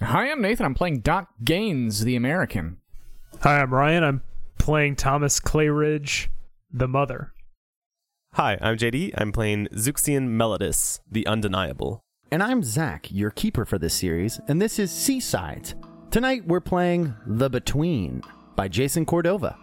Hi, I'm Nathan. I'm playing Doc Gaines, the American. Hi, I'm Ryan. I'm playing Thomas Clayridge, the mother. Hi, I'm JD. I'm playing Zuxian Melodis, the Undeniable. And I'm Zach, your keeper for this series, and this is Seasides. Tonight we're playing The Between by Jason Cordova.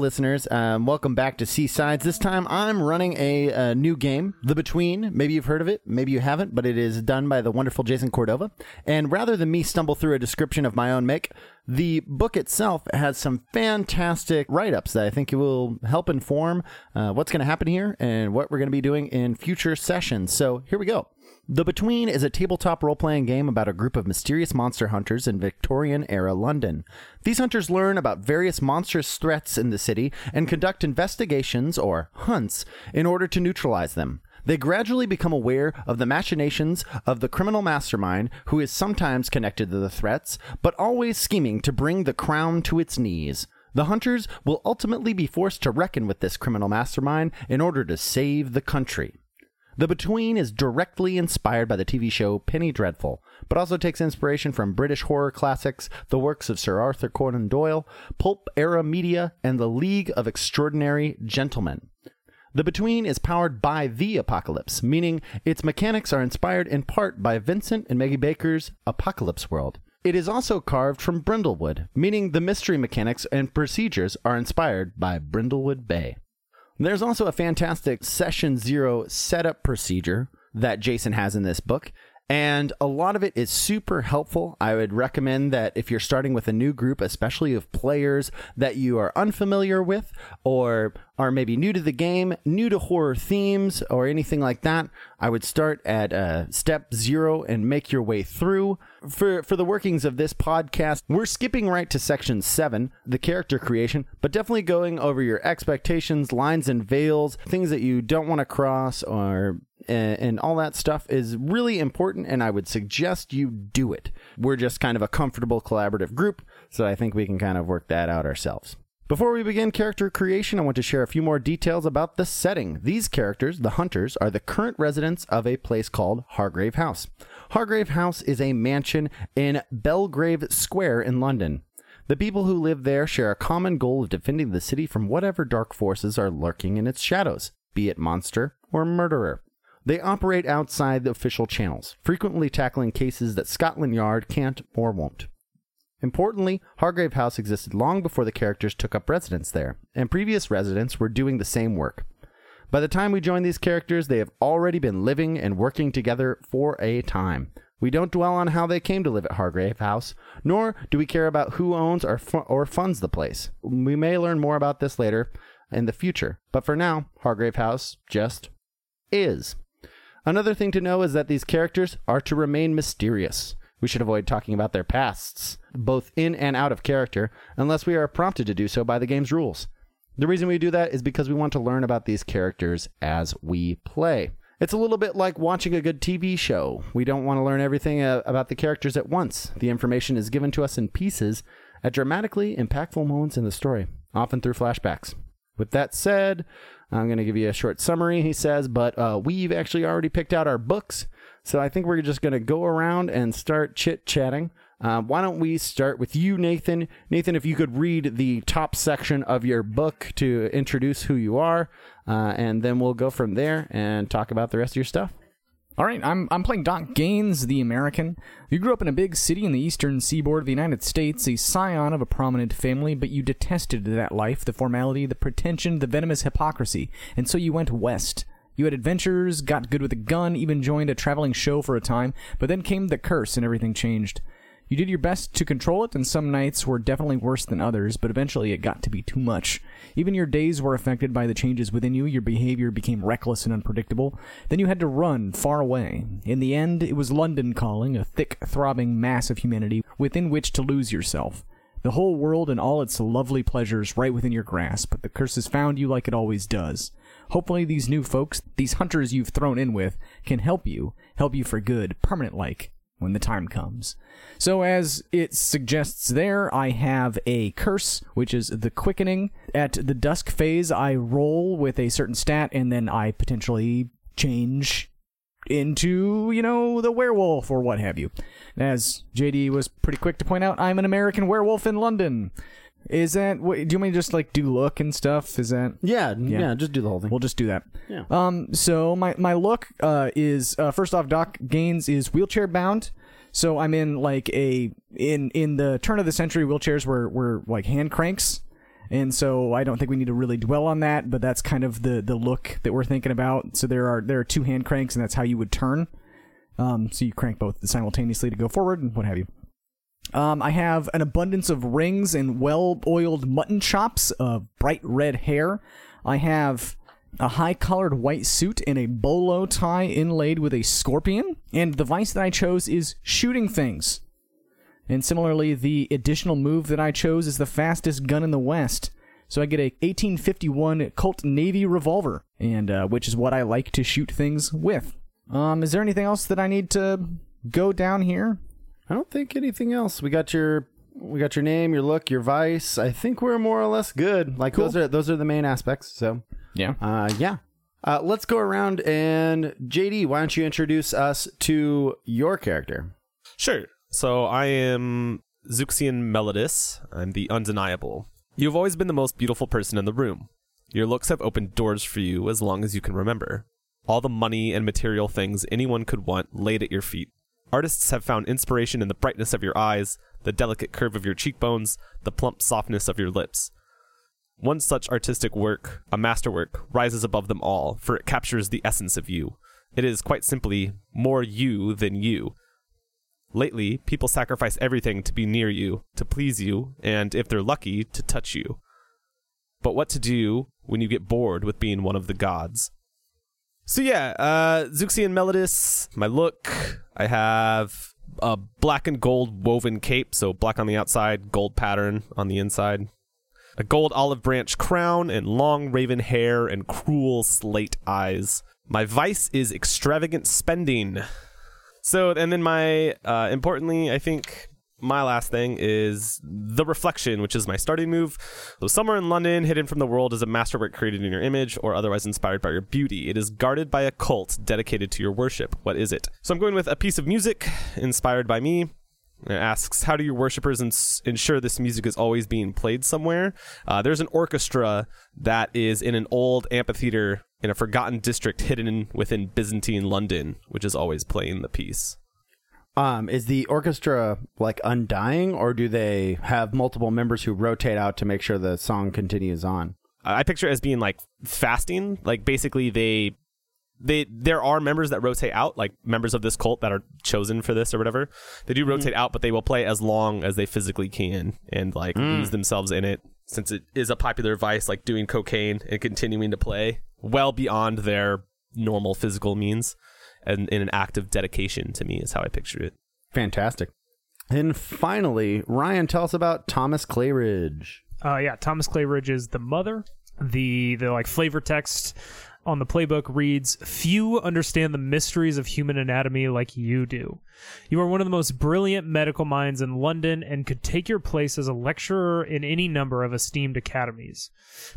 Listeners. Um, welcome back to Seasides. This time I'm running a, a new game, The Between. Maybe you've heard of it, maybe you haven't, but it is done by the wonderful Jason Cordova. And rather than me stumble through a description of my own make, the book itself has some fantastic write ups that I think will help inform uh, what's going to happen here and what we're going to be doing in future sessions. So here we go. The Between is a tabletop role playing game about a group of mysterious monster hunters in Victorian era London. These hunters learn about various monstrous threats in the city and conduct investigations, or hunts, in order to neutralize them. They gradually become aware of the machinations of the criminal mastermind who is sometimes connected to the threats, but always scheming to bring the crown to its knees. The hunters will ultimately be forced to reckon with this criminal mastermind in order to save the country. The Between is directly inspired by the TV show Penny Dreadful, but also takes inspiration from British horror classics, the works of Sir Arthur Conan Doyle, pulp era media, and the League of Extraordinary Gentlemen. The Between is powered by the Apocalypse, meaning its mechanics are inspired in part by Vincent and Maggie Baker's Apocalypse World. It is also carved from Brindlewood, meaning the mystery mechanics and procedures are inspired by Brindlewood Bay. There's also a fantastic session zero setup procedure that Jason has in this book. And a lot of it is super helpful. I would recommend that if you're starting with a new group, especially of players that you are unfamiliar with or are maybe new to the game, new to horror themes, or anything like that, I would start at uh, step zero and make your way through. For, for the workings of this podcast, we're skipping right to section seven, the character creation, but definitely going over your expectations, lines and veils, things that you don't want to cross, or and, all that stuff is really important, and I would suggest you do it. We're just kind of a comfortable collaborative group, so I think we can kind of work that out ourselves. Before we begin character creation, I want to share a few more details about the setting. These characters, the hunters, are the current residents of a place called Hargrave House. Hargrave House is a mansion in Belgrave Square in London. The people who live there share a common goal of defending the city from whatever dark forces are lurking in its shadows, be it monster or murderer. They operate outside the official channels, frequently tackling cases that Scotland Yard can't or won't. Importantly, Hargrave House existed long before the characters took up residence there, and previous residents were doing the same work. By the time we join these characters, they have already been living and working together for a time. We don't dwell on how they came to live at Hargrave House, nor do we care about who owns or, fu- or funds the place. We may learn more about this later in the future, but for now, Hargrave House just is. Another thing to know is that these characters are to remain mysterious. We should avoid talking about their pasts, both in and out of character, unless we are prompted to do so by the game's rules. The reason we do that is because we want to learn about these characters as we play. It's a little bit like watching a good TV show. We don't want to learn everything uh, about the characters at once. The information is given to us in pieces at dramatically impactful moments in the story, often through flashbacks. With that said, I'm going to give you a short summary, he says, but uh, we've actually already picked out our books. So I think we're just going to go around and start chit chatting. Uh, why don't we start with you, Nathan? Nathan, if you could read the top section of your book to introduce who you are, uh, and then we'll go from there and talk about the rest of your stuff. All right, I'm I'm playing Doc Gaines, the American. You grew up in a big city in the eastern seaboard of the United States, a scion of a prominent family, but you detested that life, the formality, the pretension, the venomous hypocrisy, and so you went west. You had adventures, got good with a gun, even joined a traveling show for a time, but then came the curse and everything changed. You did your best to control it, and some nights were definitely worse than others, but eventually it got to be too much. Even your days were affected by the changes within you, your behavior became reckless and unpredictable. Then you had to run far away. In the end, it was London calling, a thick, throbbing mass of humanity within which to lose yourself. The whole world and all its lovely pleasures right within your grasp, but the curse has found you like it always does. Hopefully, these new folks, these hunters you've thrown in with, can help you, help you for good, permanent like, when the time comes. So, as it suggests there, I have a curse, which is the quickening. At the dusk phase, I roll with a certain stat, and then I potentially change into, you know, the werewolf or what have you. As JD was pretty quick to point out, I'm an American werewolf in London. Is that, what, do you want me to just like do look and stuff? Is that. Yeah, yeah, just do the whole thing. We'll just do that. Yeah. Um. So my my look uh is uh first off Doc Gaines is wheelchair bound. So I'm in like a in in the turn of the century wheelchairs were were like hand cranks. And so I don't think we need to really dwell on that, but that's kind of the the look that we're thinking about. So there are there are two hand cranks and that's how you would turn. Um so you crank both simultaneously to go forward and what have you. Um, I have an abundance of rings and well oiled mutton chops, of bright red hair. I have a high collared white suit and a bolo tie inlaid with a scorpion. And the vice that I chose is shooting things. And similarly, the additional move that I chose is the fastest gun in the West. So I get a 1851 Colt Navy revolver, and uh, which is what I like to shoot things with. Um, is there anything else that I need to go down here? I don't think anything else. We got your we got your name, your look, your vice. I think we're more or less good. Like those are those are the main aspects. So Yeah. uh yeah. Uh, let's go around and JD, why don't you introduce us to your character? Sure. So I am Zuxian Melodis. I'm the undeniable. You've always been the most beautiful person in the room. Your looks have opened doors for you as long as you can remember. All the money and material things anyone could want laid at your feet. Artists have found inspiration in the brightness of your eyes, the delicate curve of your cheekbones, the plump softness of your lips. One such artistic work, a masterwork, rises above them all, for it captures the essence of you. It is quite simply more you than you. Lately, people sacrifice everything to be near you, to please you, and if they're lucky, to touch you. But what to do when you get bored with being one of the gods? So yeah, uh, Zuxian Melodis, my look, I have a black and gold woven cape, so black on the outside, gold pattern on the inside. A gold olive branch crown and long raven hair and cruel slate eyes. My vice is extravagant spending. So, and then my, uh, importantly, I think my last thing is the reflection, which is my starting move. So, somewhere in London, hidden from the world, is a masterwork created in your image or otherwise inspired by your beauty. It is guarded by a cult dedicated to your worship. What is it? So, I'm going with a piece of music inspired by me. It asks, how do your worshippers ins- ensure this music is always being played somewhere? Uh, there's an orchestra that is in an old amphitheater in a forgotten district hidden within Byzantine London, which is always playing the piece. Um, is the orchestra like undying, or do they have multiple members who rotate out to make sure the song continues on? I picture it as being like fasting. Like basically they they there are members that rotate out, like members of this cult that are chosen for this or whatever. They do rotate out, but they will play as long as they physically can and like lose themselves in it. Since it is a popular vice, like doing cocaine and continuing to play well beyond their normal physical means, and in an act of dedication to me is how I picture it. Fantastic. And finally, Ryan, tell us about Thomas Clayridge. Uh, yeah, Thomas Clayridge is the mother. The the like flavor text on the playbook reads, "Few understand the mysteries of human anatomy like you do. You are one of the most brilliant medical minds in London and could take your place as a lecturer in any number of esteemed academies.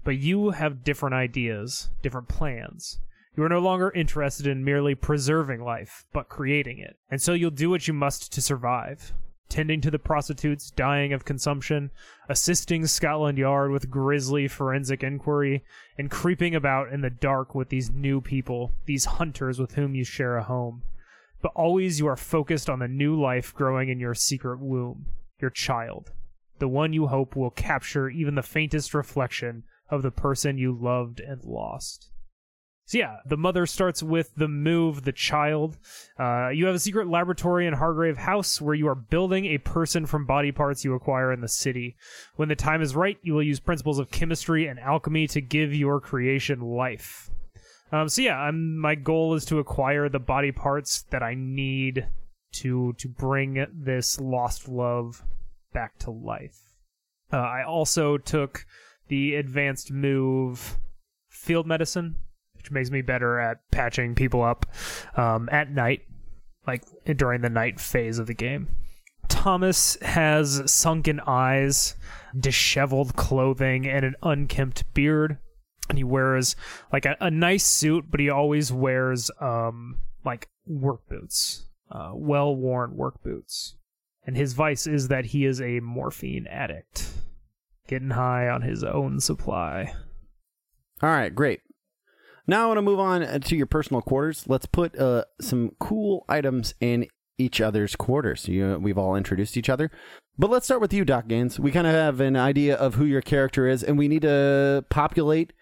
But you have different ideas, different plans." You are no longer interested in merely preserving life, but creating it. And so you'll do what you must to survive. Tending to the prostitutes dying of consumption, assisting Scotland Yard with grisly forensic inquiry, and creeping about in the dark with these new people, these hunters with whom you share a home. But always you are focused on the new life growing in your secret womb, your child, the one you hope will capture even the faintest reflection of the person you loved and lost. So yeah, the mother starts with the move, the child. Uh, you have a secret laboratory in Hargrave House where you are building a person from body parts you acquire in the city. When the time is right, you will use principles of chemistry and alchemy to give your creation life. Um, so yeah, I'm, my goal is to acquire the body parts that I need to to bring this lost love back to life. Uh, I also took the advanced move field medicine, which makes me better at patching people up um, at night, like during the night phase of the game. Thomas has sunken eyes, disheveled clothing, and an unkempt beard. And he wears like a, a nice suit, but he always wears um like work boots, uh, well worn work boots. And his vice is that he is a morphine addict, getting high on his own supply. All right, great. Now I want to move on uh, to your personal quarters. Let's put uh, some cool items in each other's quarters. You, we've all introduced each other. But let's start with you, Doc Gaines. We kind of have an idea of who your character is, and we need to populate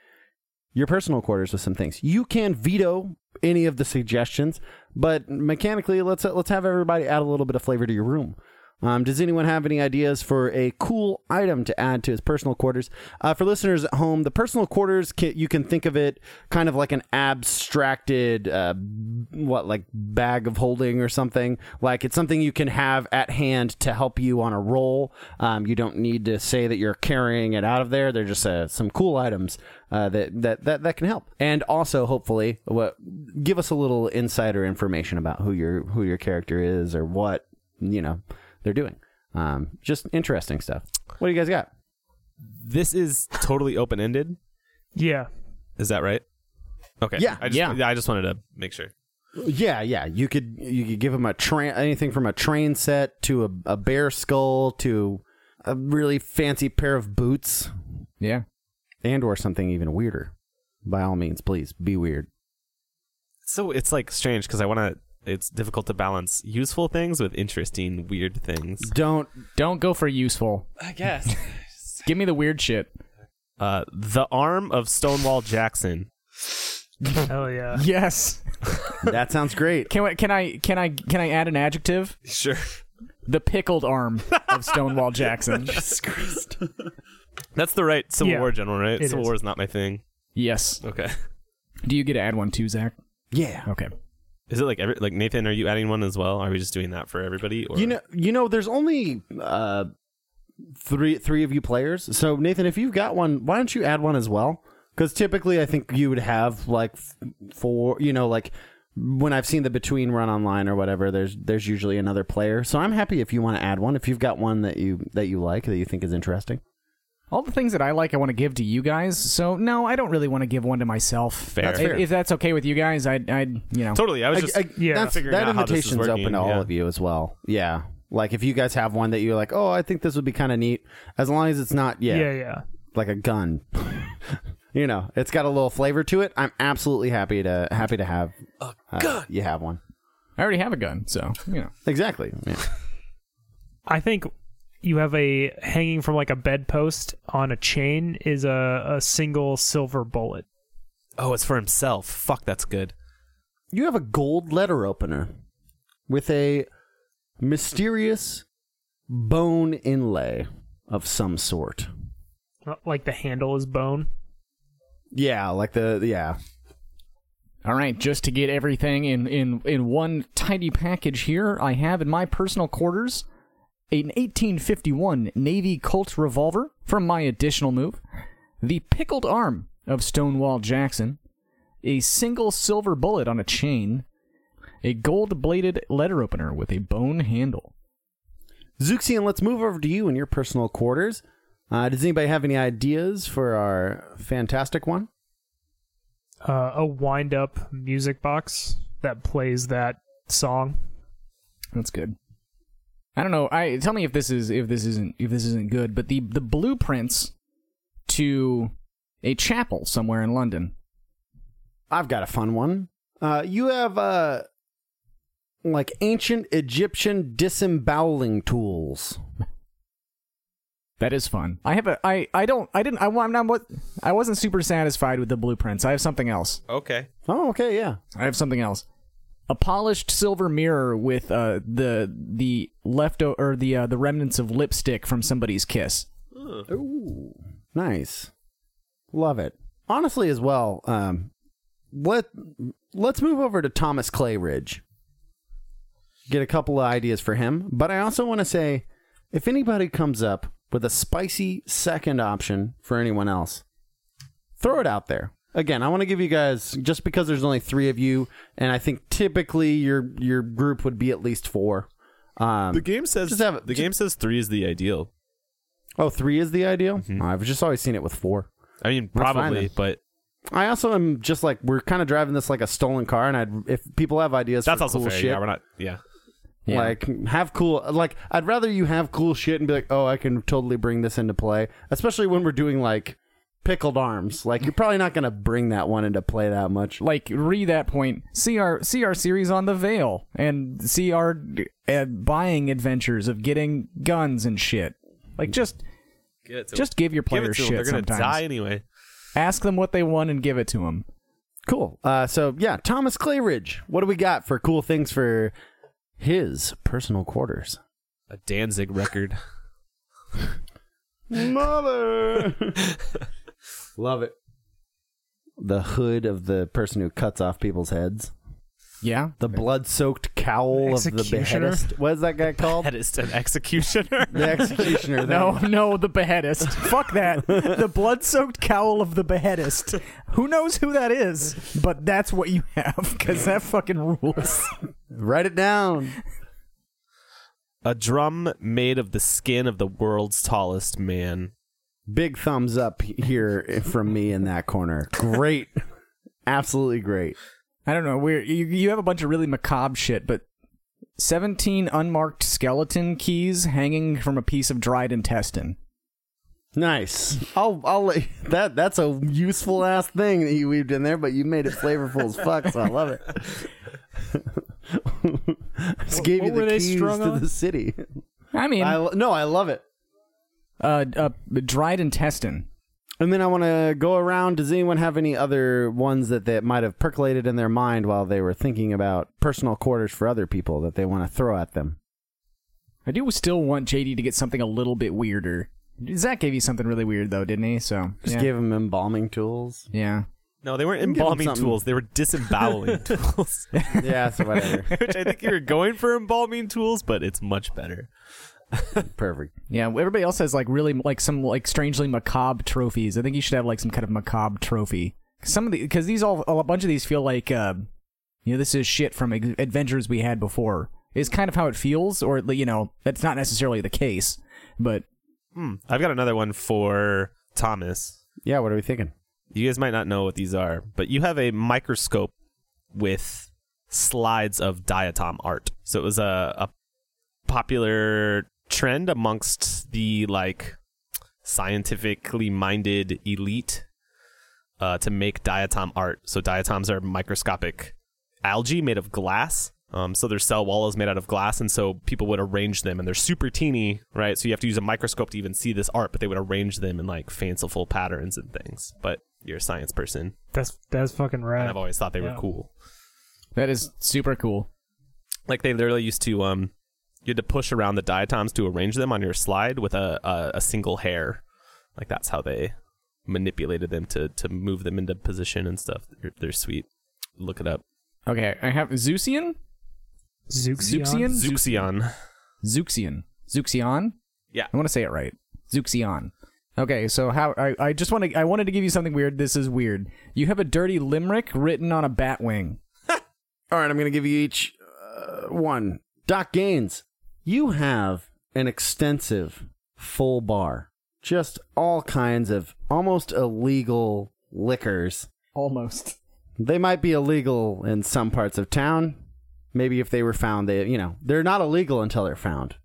your personal quarters with some things. You can veto any of the suggestions, but mechanically, let's let's have everybody add a little bit of flavor to your room. Um, does anyone have any ideas for a cool item to add to his personal quarters? Uh, for listeners at home, the personal quarters ca you can think of it kind of like an abstracted, uh, what like bag of holding or something. Like it's something you can have at hand to help you on a roll. Um, you don't need to say that you're carrying it out of there. They're just uh, some cool items uh, that, that that that can help. And also, hopefully, what give us a little insider information about who your who your character is or what you know they're doing. Um, just interesting stuff. What do you guys got? This is totally open ended. Yeah. Is that right? Okay. Yeah. I just, Yeah. I just wanted to make sure. Yeah, yeah. You could you could give them a train anything from a train set to a, a bear skull to a really fancy pair of boots Yeah. and or something even weirder. By all means, please be weird. So it's like strange because I want to. It's difficult to balance useful things with interesting, weird things. Don't Don't go for useful. I guess. Give me the weird shit. uh, the arm of Stonewall Jackson. Hell yeah. Yes. that sounds great. Can I can I can I can I add an adjective? Sure. The pickled arm of Stonewall Jackson. That's the right Civil Yeah, War general, right? Civil is. War is not my thing. Yes. Okay. Do you get to add one too, Zach? Yeah. Okay. Is it like every like Nathan? Are you adding one as well? Are we just doing that for everybody? Or You know, you know, there's only uh, three three of you players. So Nathan, if you've got one, why don't you add one as well? Because typically, I think you would have like four. You know, like when I've seen the between run online or whatever, there's there's usually another player. So I'm happy if you want to add one. If you've got one that you that you like that you think is interesting. All the things that I like, I want to give to you guys. So no, I don't really want to give one to myself. Fair. That's If- fair. If, that's okay with you guys, I'd, I'd you know. totally. I was just I- yeah, that's, figuring that out how this is invitation's working, open to all of you as well. Yeah. Like if you guys have one that you're like, oh, I think this would be kind of neat, as long as it's not, yeah, Yeah, yeah. like a gun. you know, it's got a little flavor to it. I'm absolutely happy to happy to have a uh, gun. You have one. I already have a gun, so you know. Exactly. Yeah. I think you have a hanging from like a bedpost on a chain is a, a single silver bullet. oh, it's for himself. Fuck, that's good. You have a gold letter opener with a mysterious bone inlay of some sort. Uh, Like the handle is bone. Yeah, like the yeah. All right, just to get everything in, in, in one tidy package here, I have in my personal quarters an 1851 Navy Colt revolver from my additional move, the pickled arm of Stonewall Jackson, a single silver bullet on a chain, a gold bladed letter opener with a bone handle. Zuxian, let's move over to you and your personal quarters. Uh, does anybody have any ideas for our fantastic one? Uh, a wind up music box that plays that song. That's good. I don't know. I tell me if this is if this isn't if this isn't good, but the the blueprints to a chapel somewhere in London. I've got a fun one. Uh, you have uh, like ancient Egyptian disemboweling tools. That is fun. I have a I I don't I didn't I I'm not what I wasn't super satisfied with the blueprints. I have something else. Okay. Oh, okay, yeah. I have something else. A polished silver mirror with uh the the left or the uh, the remnants of lipstick from somebody's kiss. Ooh, nice. Love it. Honestly, as well. Um, let let's move over to Thomas Clayridge. Get a couple of ideas for him, but I also want to say, if anybody comes up with a spicy second option for anyone else, throw it out there. Again, I want to give you guys just because there's only three of you, and I think typically your your group would be at least four. Um, The game says Just have the game says three is the ideal. oh, three is the ideal. I've just always seen it with four. I mean, probably, but I also am just like we're kind of driving this like a stolen car, and I'd if people have ideas that's also cool fair. shit, Yeah, we're not. Yeah. Yeah. like have cool like I'd rather you have cool shit and be like, oh, I can totally bring this into play, especially when we're doing like pickled arms. Like you're probably not gonna bring that one into play that much. Like re that point. See our see our series on the Veil and see our uh, buying adventures of getting guns and shit. Like just Give it to just give your Give it players to 'em. shit They're gonna sometimes. die anyway. Ask them what they want and give it to them. Cool. Uh, so yeah, Thomas Clayridge. What do we got for cool things for his personal quarters? A Danzig record. Mother. Love it. The hood of the person who cuts off people's heads. Yeah. The blood-soaked cowl of the Executioner? beheadist. What is that guy called? Headist and executioner. the executioner. No, no, the beheadist. Fuck that. The blood-soaked cowl of the beheadist. Who knows who that is? But that's what you have, because that fucking rules. Write it down. a drum made of the skin of the world's tallest man. Big thumbs up here from me in that corner. Great. Absolutely great. I don't know. We're, you, you have a bunch of really macabre shit, but 17 unmarked skeleton keys hanging from a piece of dried intestine. Nice. I'll I'll that that's a useful ass thing that you weaved in there, but you made it flavorful as fuck, so I love it. Just gave you what the keys to on? the city. I mean, I no, I love it. Uh, uh, dried intestine. And then I want to go around. Does anyone have any other ones that, that might have percolated in their mind while they were thinking about personal quarters for other people that they want to throw at them? I do still want JD to get something a little bit weirder. Zach gave you something really weird though, didn't he? So Just yeah. give him embalming tools. yeah. No, they weren't embalming tools. They were disemboweling tools. yeah, so whatever. Which I think you were going for embalming tools, but it's much better. Perfect. Yeah, everybody else has like really like some like strangely macabre trophies. I think you should have like some kind of macabre trophy. Some of the because these all a bunch of these feel like uh, you know this is shit from adventures we had before. Is kind of how it feels, or you know that's not necessarily the case, but Hmm. I've got another one for Thomas. Yeah, what are we thinking? You guys might not know what these are, but you have a microscope with slides of diatom art. So it was a, a popular trend amongst the like scientifically minded elite uh, to make diatom art. So diatoms are microscopic algae made of glass. Um, so their cell wall is made out of glass, and so people would arrange them, and they're super teeny, right? So you have to use a microscope to even see this art, but they would arrange them in like fanciful patterns and things. But you're a science person, That's that's fucking and rad. I've always thought they Yeah. were cool. that is super cool. Like they literally used to, um, you had to push around the diatoms to arrange them on your slide with a a, a single hair. Like that's how they manipulated them to to move them into position and stuff. They're, they're sweet. Look it up. Okay, I have Zeusian, Zuxion? Zuxion, Zuxion. Zuxian, Yeah. I want to say it right. Zuxion. Okay, so how I, I just want to I wanted to give you something weird. This is weird. You have a dirty limerick written on a bat wing. All right, I'm going to give you each uh, one. Doc Gaines, you have an extensive full bar. Just all kinds of almost illegal liquors. Almost. They might be illegal in some parts of town. Maybe if they were found, they, you know, they're not illegal until they're found.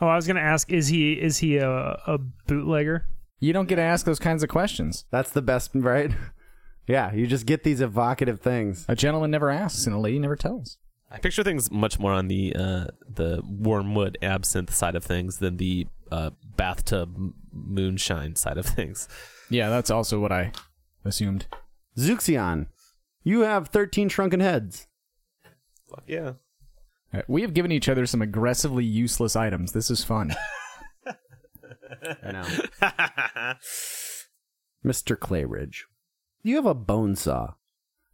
Oh, I was gonna ask, is he is he a, a bootlegger? You don't get to ask those kinds of questions. That's the best, right? yeah, you just get these evocative things. A gentleman never asks, and a lady never tells. I picture things much more on the uh, the wormwood absinthe side of things than the uh, bathtub moonshine side of things. Yeah, that's also what I assumed. Zuxion, you have 13 shrunken heads. Fuck yeah. Uh, We have given each other some aggressively useless items. This is fun. I know. Mr. Clayridge, you have a bone saw.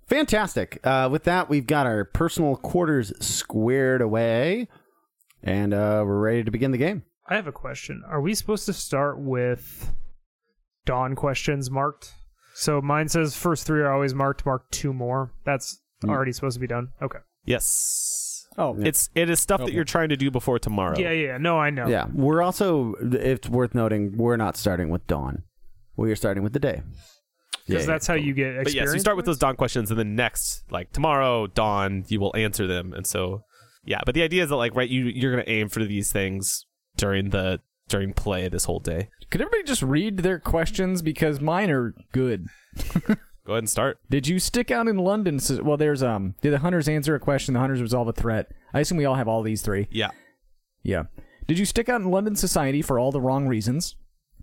Fantastic. Uh, with that, we've got our personal quarters squared away, and uh, we're ready to begin the game. I have a question. Are we supposed to start with dawn questions marked? So mine says first three are always marked, mark two more. That's already supposed to be done. Okay. Yes. Oh, It's it is stuff that you're trying to do before tomorrow. Yeah, yeah. No, I know. Yeah, we're also, it's worth noting, we're not starting with dawn. We are starting with the day. Because Yeah, that's how you get experience. But yes, you start with those dawn questions, and then next, like tomorrow dawn, you will answer them, and so yeah. But the idea is that like right, you you're gonna aim for these things during the during play this whole day. could everybody just read their questions because mine are good. Go ahead and start. Did you stick out in London? So- Well, there's um. Did the hunters answer a question? The hunters resolve a threat. I assume we all have all these three. Yeah. Yeah. Did you stick out in London society for all the wrong reasons?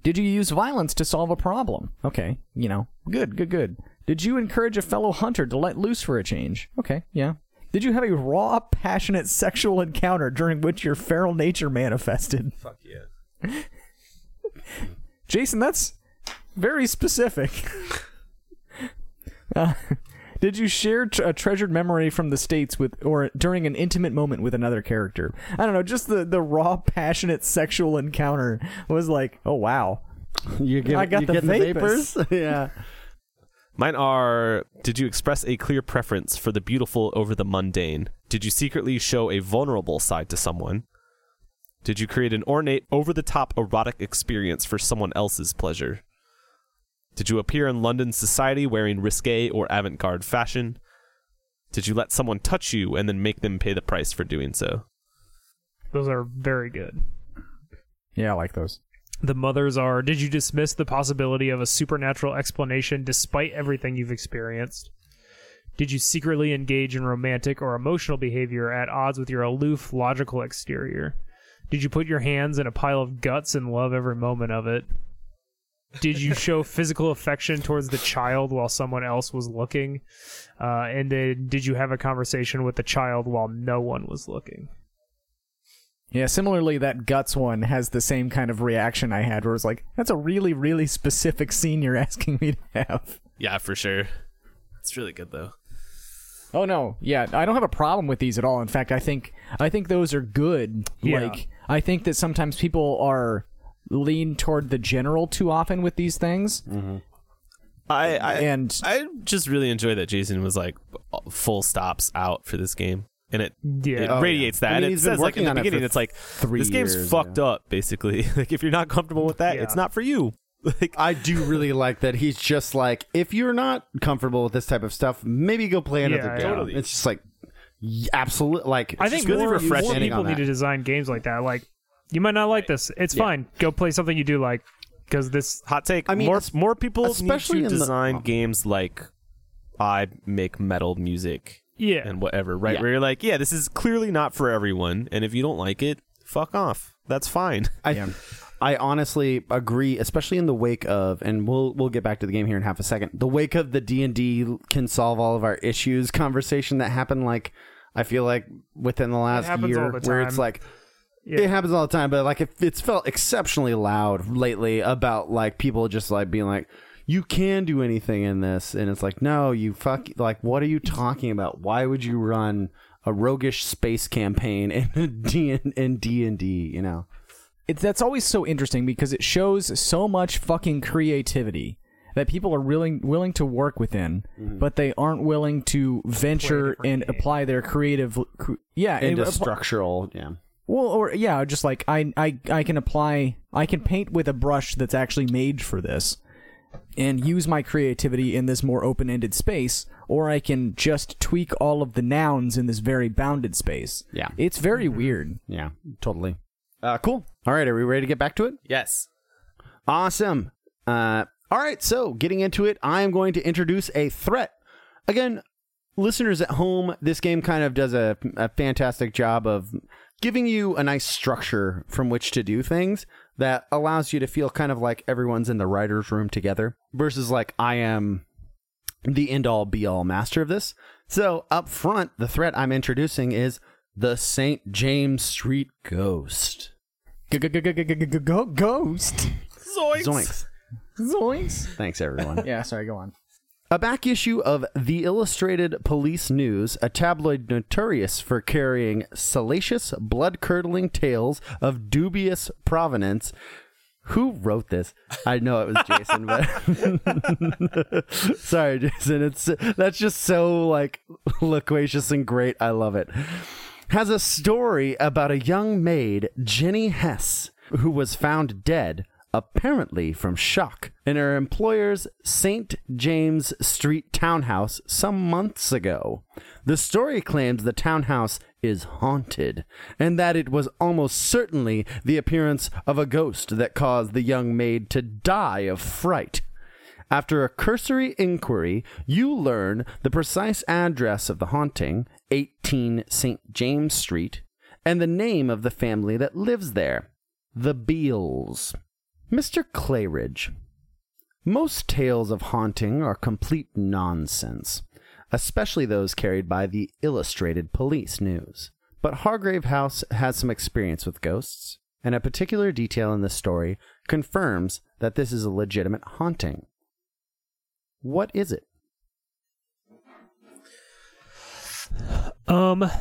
Did you use violence to solve a problem? Okay, you know, good, good, good. Did you encourage a fellow hunter to let loose for a change? Okay, yeah. Did you have a raw, passionate sexual encounter during which your feral nature manifested? Fuck yeah. Jason, that's very specific. Uh, did you share tr- a treasured memory from the states with, or during an intimate moment with another character? I don't know. Just the the raw, passionate sexual encounter was like, oh wow. You get, I got you the get vapors. vapors. yeah. Mine are Did you express a clear preference for the beautiful over the mundane? Did you secretly show a vulnerable side to someone? Did you create an ornate, over the top erotic experience for someone else's pleasure? Did you appear in London society wearing risque or avant garde fashion? Did you let someone touch you and then make them pay the price for doing so? Those are very good. Yeah, I like those. The mothers are Did you dismiss the possibility of a supernatural explanation despite everything you've experienced? Did you secretly engage in romantic or emotional behavior at odds with your aloof, logical exterior? Did you put your hands in a pile of guts and love every moment of it? Did you show physical affection towards the child while someone else was looking? Uh, and then did you have a conversation with the child while no one was looking? Yeah, similarly, that guts one has the same kind of reaction I had, where it's like, that's a really, really specific scene you're asking me to have. Yeah, for sure. It's really good though. Oh no, yeah, I don't have a problem with these at all. In fact, I think I think those are good. Yeah. Like, I think that sometimes people are lean toward the general too often with these things, mm-hmm. I, I and I just really enjoy that Jason was like full stops out for this game, and it Yeah. it Oh, radiates that. I mean, and it says like in the on it beginning, it's like three this game's years, fucked up. Basically, like if you're not comfortable with that, Yeah. it's not for you. Like I do really like that he's just like, if you're not comfortable with this type of stuff, maybe go play another Yeah, game. totally. It's just like, absolutely, like, I think just really more, refreshing more people need to design games like that. Like, you might not like this. It's Yeah. fine. Go play something you do like, because this. hot take. I mean, more more people especially need in to the- design oh. games like I make metal music Yeah. and whatever, right? Yeah. Where you're like, yeah, this is clearly not for everyone, and if you don't like it, fuck off. That's fine. I, I honestly agree, especially in the wake of, and we'll we'll get back to the game here in half a second. The wake of the D and D can solve all of our issues conversation that happened. Like, I feel like within the last year, the where it's like. Yeah. It happens all the time, but like it, it's felt exceptionally loud lately about like people just like being like, "You can do anything in this," and it's like, "No, you fuck." Like, what are you talking about? Why would you run a roguish space campaign in D in D and D? You know, it's that's always so interesting because it shows so much fucking creativity that people are willing willing to work within, mm-hmm. but they aren't willing to venture and game. apply their creative. cr- Yeah, and into apply- structural. Yeah. Well, or yeah, just like I, I, I can apply, I can paint with a brush that's actually made for this, and use my creativity in this more open-ended space, or I can just tweak all of the nouns in this very bounded space. Yeah. it's very weird. Yeah, totally. Uh, cool. All right, are we ready to get back to it? Yes. Awesome. Uh, all right, so getting into it, I am going to introduce a threat. Again, listeners at home, this game kind of does a, a fantastic job of giving you a nice structure from which to do things. that allows you to feel kind of like everyone's in the writer's room together versus like I am the end all be all master of this. So, up front, the threat I'm introducing is the St. James Street Ghost. Ghost. Zoinks. Zoinks. Thanks, everyone. Yeah, sorry, go on. A back issue of the Illustrated Police News, a tabloid notorious for carrying salacious, blood curdling tales of dubious provenance. Who wrote this? I know it was Jason, but sorry, Jason. It's that's just so like loquacious and great. I love it. Has a story about a young maid, Jenny Hess, who was found dead apparently from shock, in her employer's St. James Street townhouse some months ago. The story claims the townhouse is haunted, and that it was almost certainly the appearance of a ghost that caused the young maid to die of fright. After a cursory inquiry, you learn the precise address of the haunting, 18 St. James Street, and the name of the family that lives there, the Beals. Mr. Clayridge, most tales of haunting are complete nonsense, especially those carried by the Illustrated Police News. But Hargrave House has some experience with ghosts, and a particular detail in this story confirms that this is a legitimate haunting. What is it? Um.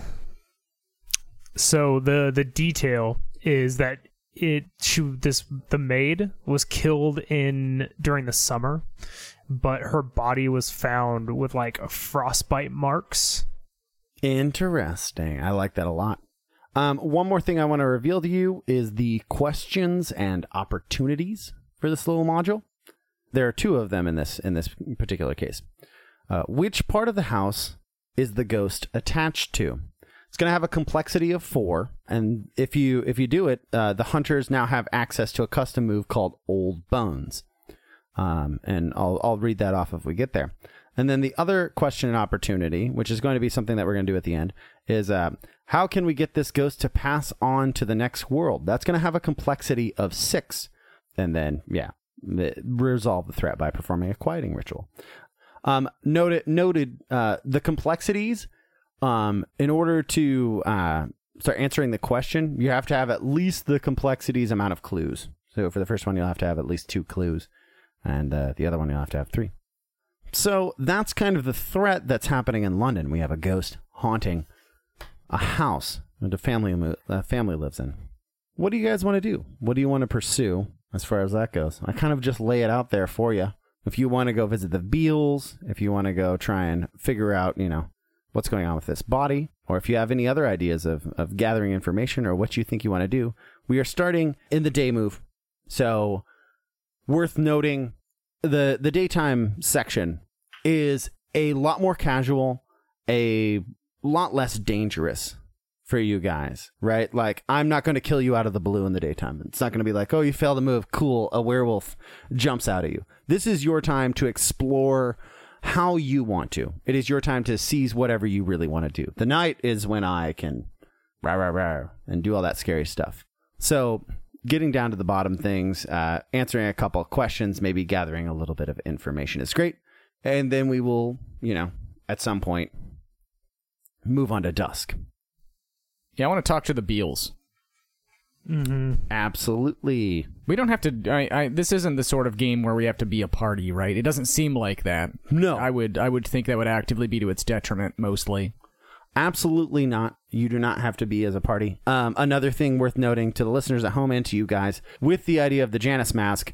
So the the detail is that it she this the maid was killed in during the summer, but her body was found with like frostbite marks. Interesting. I like that a lot. Um, one more thing I want to reveal to you is the questions and opportunities for this little module. There are two of them in this in this particular case. Uh, which part of the house is the ghost attached to? It's going to have a complexity of four, and if you if you do it, uh, the hunters now have access to a custom move called Old Bones, um, and I'll I'll read that off if we get there. And then the other question and opportunity, which is going to be something that we're going to do at the end, is uh, how can we get this ghost to pass on to the next world? That's going to have a complexity of six, and then yeah, resolve the threat by performing a quieting ritual. Um, noted noted uh, the complexities um, in order to uh, start answering the question, you have to have at least the complexities amount of clues. So for the first one, you'll have to have at least two clues, and uh, the other one, you'll have to have three. So that's kind of the threat that's happening in London. We have a ghost haunting a house that a family a family lives in. What do you guys want to do? What do you want to pursue as far as that goes? I kind of just lay it out there for you. If you want to go visit the Beals, if you want to go try and figure out, you know, what's going on with this body, or if you have any other ideas of, of gathering information or what you think you want to do, we are starting in the day move. So, worth noting, the the daytime section is a lot more casual, a lot less dangerous for you guys, right? Like, I'm not going to kill you out of the blue in the daytime. It's not going to be like, oh, you failed to move. Cool. A werewolf jumps out at you. This is your time to explore how you want to. It is your time to seize whatever you really want to do. The night is when I can rah rah rah and do all that scary stuff. So getting down to the bottom things, uh, answering a couple of questions, maybe gathering a little bit of information is great. And then we will, you know, at some point move on to dusk. Yeah, I want to talk to the Beals. Mm-hmm. Absolutely. We don't have to. I, I, this isn't the sort of game where we have to be a party, right? It doesn't seem like that. No. I would. I would think that would actively be to its detriment, mostly. Absolutely not. You do not have to be as a party. Um, another thing worth noting to the listeners at home and to you guys, with the idea of the Janus mask,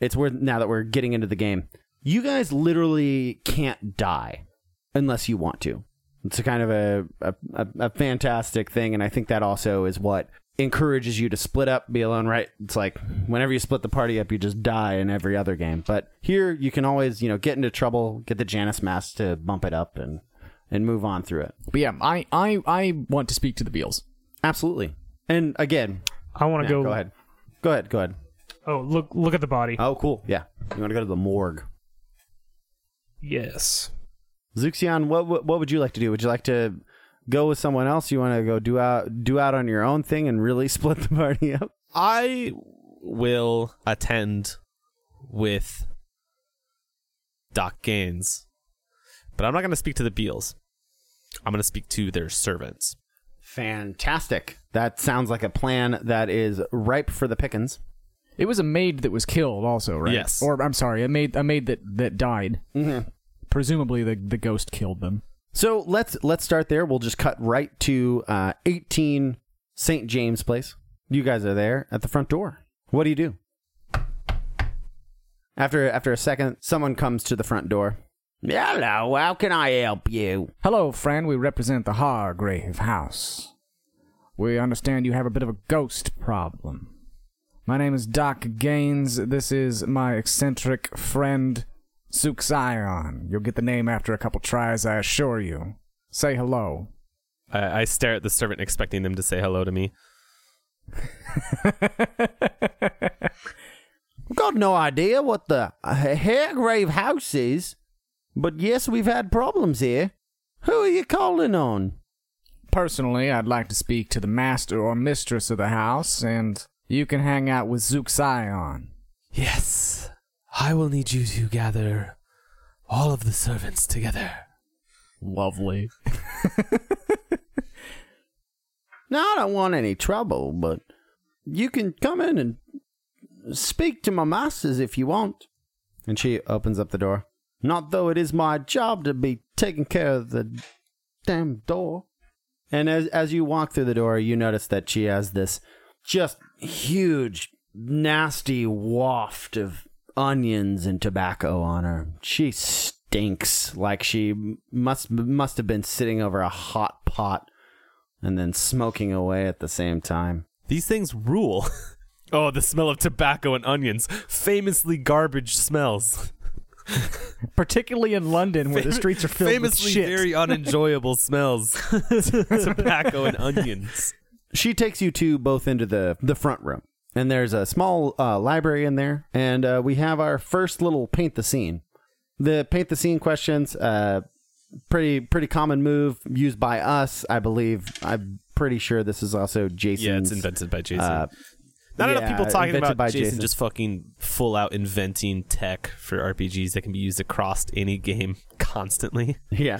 it's worth now that we're getting into the game. You guys literally can't die unless you want to. It's a kind of a, a, a, a fantastic thing, and I think that also is what encourages you to split up, be alone, right? It's like whenever you split the party up, you just die in every other game. But here you can always, you know, get into trouble, get the Janus mask to bump it up and and move on through it. But yeah, I I I want to speak to the Beals. Absolutely. And again, I want to yeah, go. go ahead. Go ahead, go ahead. Oh, look! Look at the body. Oh, cool. Yeah. You want to go to the morgue. Yes. Zuxian, what, what what would you like to do? Would you like to go with someone else? You want to go do out do out on your own thing and really split the party up? I will attend with Doc Gaines, but I'm not going to speak to the Beals. I'm going to speak to their servants. Fantastic. That sounds like a plan that is ripe for the pickings. It was a maid that was killed, also, right? Yes. Or I'm sorry, a maid, a maid that that died. Mm-hmm. Presumably, the the ghost killed them. So let's let's start there. We'll just cut right to uh, 18 St. James Place. You guys are there at the front door. What do you do? After after a second, someone comes to the front door. Hello, how can I help you? Hello, friend. We represent the Hargrave House. We understand you have a bit of a ghost problem. My name is Doc Gaines. This is my eccentric friend, Zuxion. You'll get the name after a couple tries, I assure you. Say hello. I, I stare at the servant, expecting them to say hello to me. Got no idea what the Hargrave House is, but yes, we've had problems here. Who are you calling on? Personally, I'd like to speak to the master or mistress of the house, and you can hang out with Zuxion. Yes, I will need you to gather all of the servants together. Lovely. Now, I don't want any trouble, but you can come in and speak to my masters if you want. And she opens up the door. Not though it is my job to be taking care of the damn door. And as as you walk through the door, you notice that she has this just huge, nasty waft of onions and tobacco on her. She stinks like she must must have been sitting over a hot pot and then smoking away at the same time. These things rule. oh, the smell of tobacco and onions. Famously garbage smells. Particularly in London, where the streets are filled Famously with shit. very unenjoyable smells. tobacco and onions. She takes you two both into the the front room, and there's a small uh, library in there, and uh, we have our first little paint the scene. The paint the scene questions, uh, pretty pretty common move used by us, I believe. I'm pretty sure this is also Jason's. Yeah, it's invented by Jason. uh, Not enough people talking about by Jason, Jason. just fucking full out inventing tech for RPGs that can be used across any game constantly. Yeah.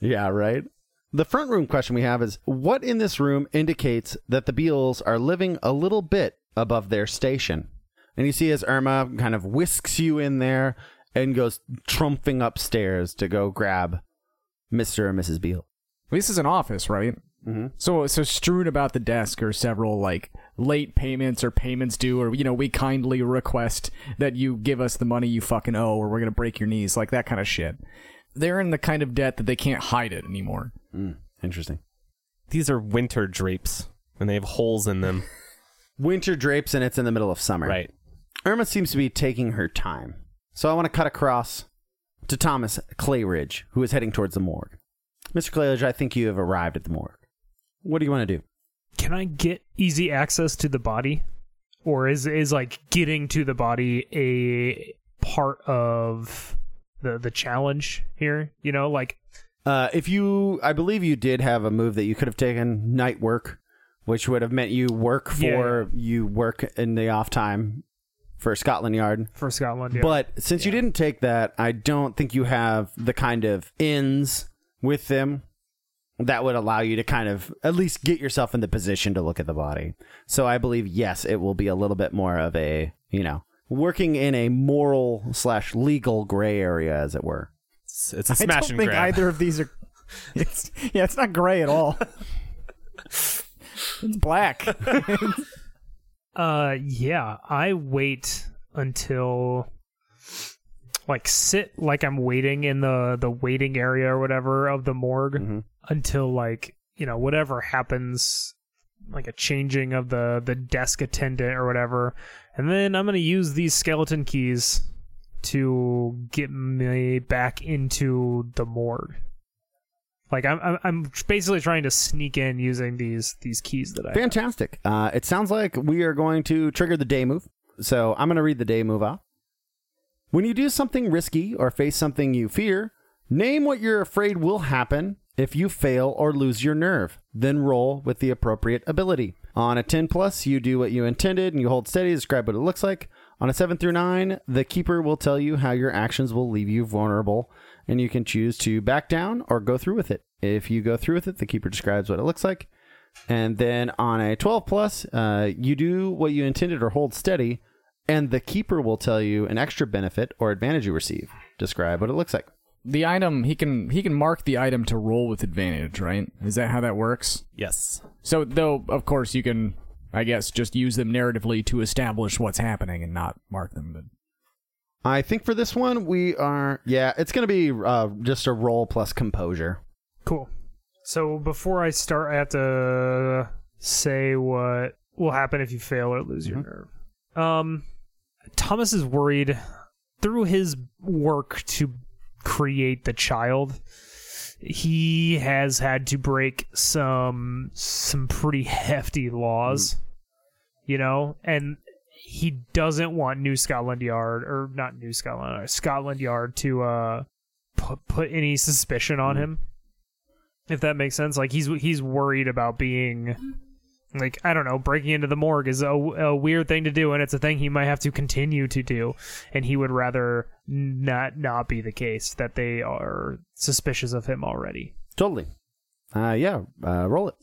Yeah, right. The front room question we have is what in this room indicates that the Beals are living a little bit above their station? And you see as Irma kind of whisks you in there and goes trumping upstairs to go grab Mr. and Mrs. Beal. This is an office, right? Mhm. So, so strewn about the desk are several like late payments or payments due, or you know, we kindly request that you give us the money you fucking owe, or we're gonna break your knees, like that kind of shit. They're in the kind of debt that they can't hide it anymore. Interesting. These are winter drapes, and they have holes in them. Winter drapes and it's in the middle of summer. Right. Irma seems to be taking her time. So I want to cut across to Thomas Clayridge, who is heading towards the morgue. Mr. Clayridge, I think you have arrived at the morgue. What do you want to do? Can I get easy access to the body, or is is like getting to the body a part of the the challenge here? You know, like Uh, if you, I believe you did have a move that you could have taken night work, which would have meant you work for you work in the off time for Scotland Yard. for Scotland. Yeah. But since you didn't take that, I don't think you have the kind of ins with them that would allow you to kind of at least get yourself in the position to look at the body. So I believe yes, it will be a little bit more of a you know working in a moral slash legal gray area, as it were. It's, it's a I smash don't and think grab. either of these are. It's yeah, it's not gray at all. it's black. Uh, yeah, I wait until like sit like I'm waiting in the the waiting area or whatever of the morgue Mhm. until like you know whatever happens, like a changing of the the desk attendant or whatever, and then I'm gonna use these skeleton keys to get me back into the morgue. Like I'm, I'm, basically trying to sneak in using these these keys that I. Fantastic. Uh, it sounds like we are going to trigger the day move. So I'm going to read the day move off. When you do something risky or face something you fear, name what you're afraid will happen if you fail or lose your nerve. Then roll with the appropriate ability. On a 10 plus, you do what you intended and you hold steady, describe what it looks like. On a 7 through 9, the keeper will tell you how your actions will leave you vulnerable, and you can choose to back down or go through with it. If you go through with it, the keeper describes what it looks like. And then on a 12 plus, uh, you do what you intended or hold steady, and the keeper will tell you an extra benefit or advantage you receive. Describe what it looks like. The item he can he can mark the item to roll with advantage, right? Is that how that works? Yes. So though of course you can I guess just use them narratively to establish what's happening and not mark them. But I think for this one, we are, yeah, it's going to be uh, just a roll plus composure. Cool. So before I start, I have to say what will happen if you fail or lose your nerve. Um, Thomas is worried through his work to create the child. He has had to break some some pretty hefty laws, you know, and he doesn't want New Scotland Yard or not New Scotland Yard, Scotland Yard to uh put put any suspicion on him if that makes sense. Like he's he's worried about being like I don't know, breaking into the morgue is a, a weird thing to do, and it's a thing he might have to continue to do, and he would rather not not be the case that they are suspicious of him already. Totally. Uh, yeah, uh, roll it.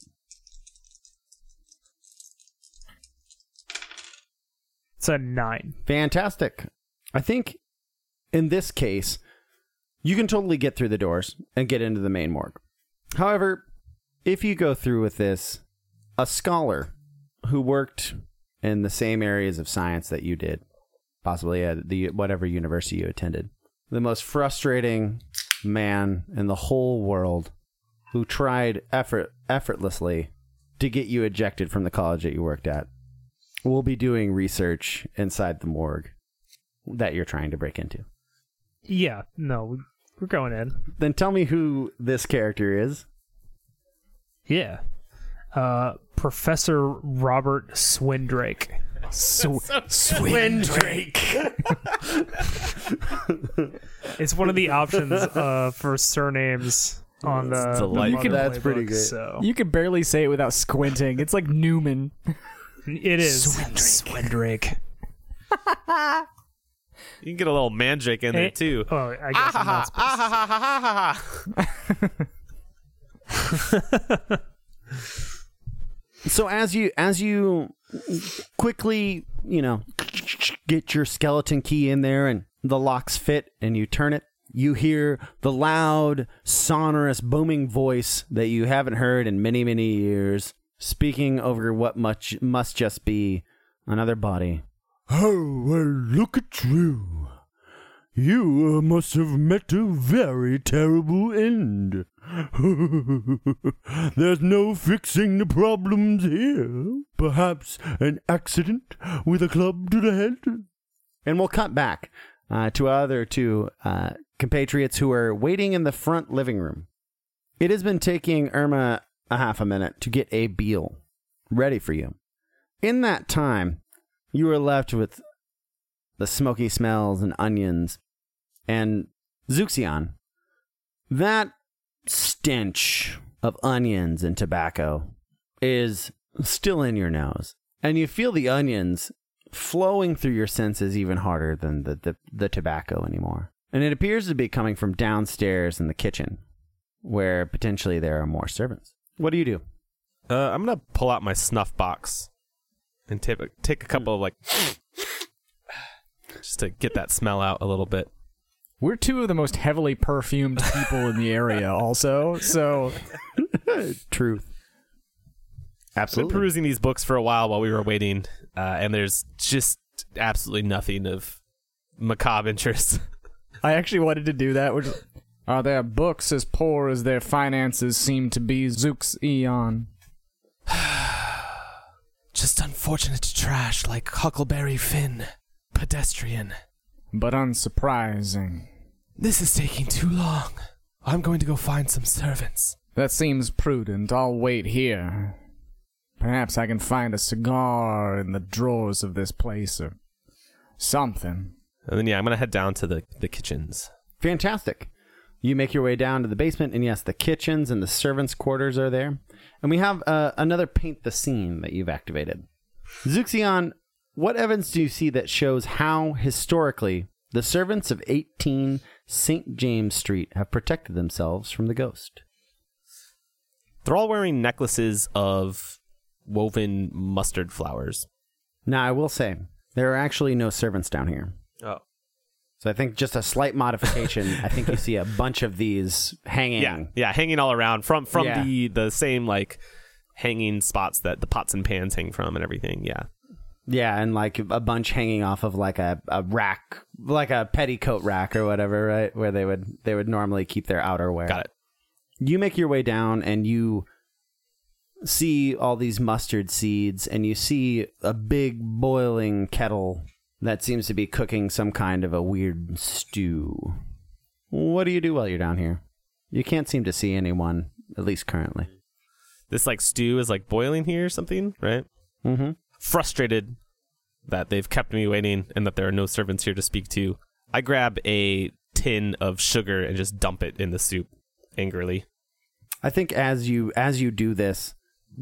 It's a nine. Fantastic. I think in this case, you can totally get through the doors and get into the main morgue. However, if you go through with this, a scholar who worked in the same areas of science that you did, possibly at the whatever university you attended, the most frustrating man in the whole world who tried effort effortlessly to get you ejected from the college that you worked at will be doing research inside the morgue that you're trying to break into. Yeah, no, we're going in. Then tell me who this character is. Yeah, uh, Professor Robert Swindrake. Swindrake. It's one of the options uh, for surnames on the. The delightful. Mother That's pretty playbook, great. So You can barely say it without squinting. It's like Newman. It is. Swindrake. You can get a little mandrake in there too. Oh, I guess I'm not supposed So as you as you quickly, you know, get your skeleton key in there and the locks fit and you turn it, you hear the loud, sonorous, booming voice that you haven't heard in many, many years, speaking over what much must just be another body. Oh, well, look at you. You uh, must have met a very terrible end. There's no fixing the problems here. Perhaps an accident with a club to the head? And we'll cut back uh, to our other two uh, compatriots who are waiting in the front living room. It has been taking Irma a half a minute to get a Beal ready for you. In that time, you were left with the smoky smells and onions and Zuxion. That stench of onions and tobacco is still in your nose. And you feel the onions flowing through your senses even harder than the, the, the tobacco anymore. And it appears to be coming from downstairs in the kitchen, where potentially there are more servants. What do you do? Uh, I'm gonna pull out my snuff box and take a, take a couple of like just to get that smell out a little bit. We're two of the most heavily perfumed people in the area, also. So Truth. I've been Absolutely. perusing these books for a while while we were waiting, uh, and there's just absolutely nothing of macabre interest. I actually wanted to do that. Which are their books as poor as their finances seem to be? Zooks Eon. just unfortunate trash like Huckleberry Finn, pedestrian. but unsurprising. This is taking too long. I'm going to go find some servants. That seems prudent. I'll wait here. Perhaps I can find a cigar in the drawers of this place or something. And then yeah, I'm gonna head down to the the kitchens. Fantastic. You make your way down to the basement, and yes, the kitchens and the servants' quarters are there. And we have uh, another paint the scene that you've activated. Zuxion, what evidence do you see that shows how, historically, the servants of 18 St. James Street have protected themselves from the ghost? They're all wearing necklaces of woven mustard flowers. Now, I will say, there are actually no servants down here. Oh. So I think just a slight modification. I think you see a bunch of these hanging. Yeah, yeah, hanging all around from from Yeah. the the same like hanging spots that the pots and pans hang from and everything. Yeah. Yeah, and like a bunch hanging off of like a, a rack, like a petticoat rack or whatever, right? Where they would they would normally keep their outerwear. Got it. You make your way down and you see all these mustard seeds and you see a big boiling kettle that seems to be cooking some kind of a weird stew. What do you do while you're down here? You can't seem to see anyone, at least currently. This like stew is like boiling here or something, right? Mm-hmm. Frustrated that they've kept me waiting and that there are no servants here to speak to. I grab a tin of sugar and just dump it in the soup angrily. I think as you as you do this,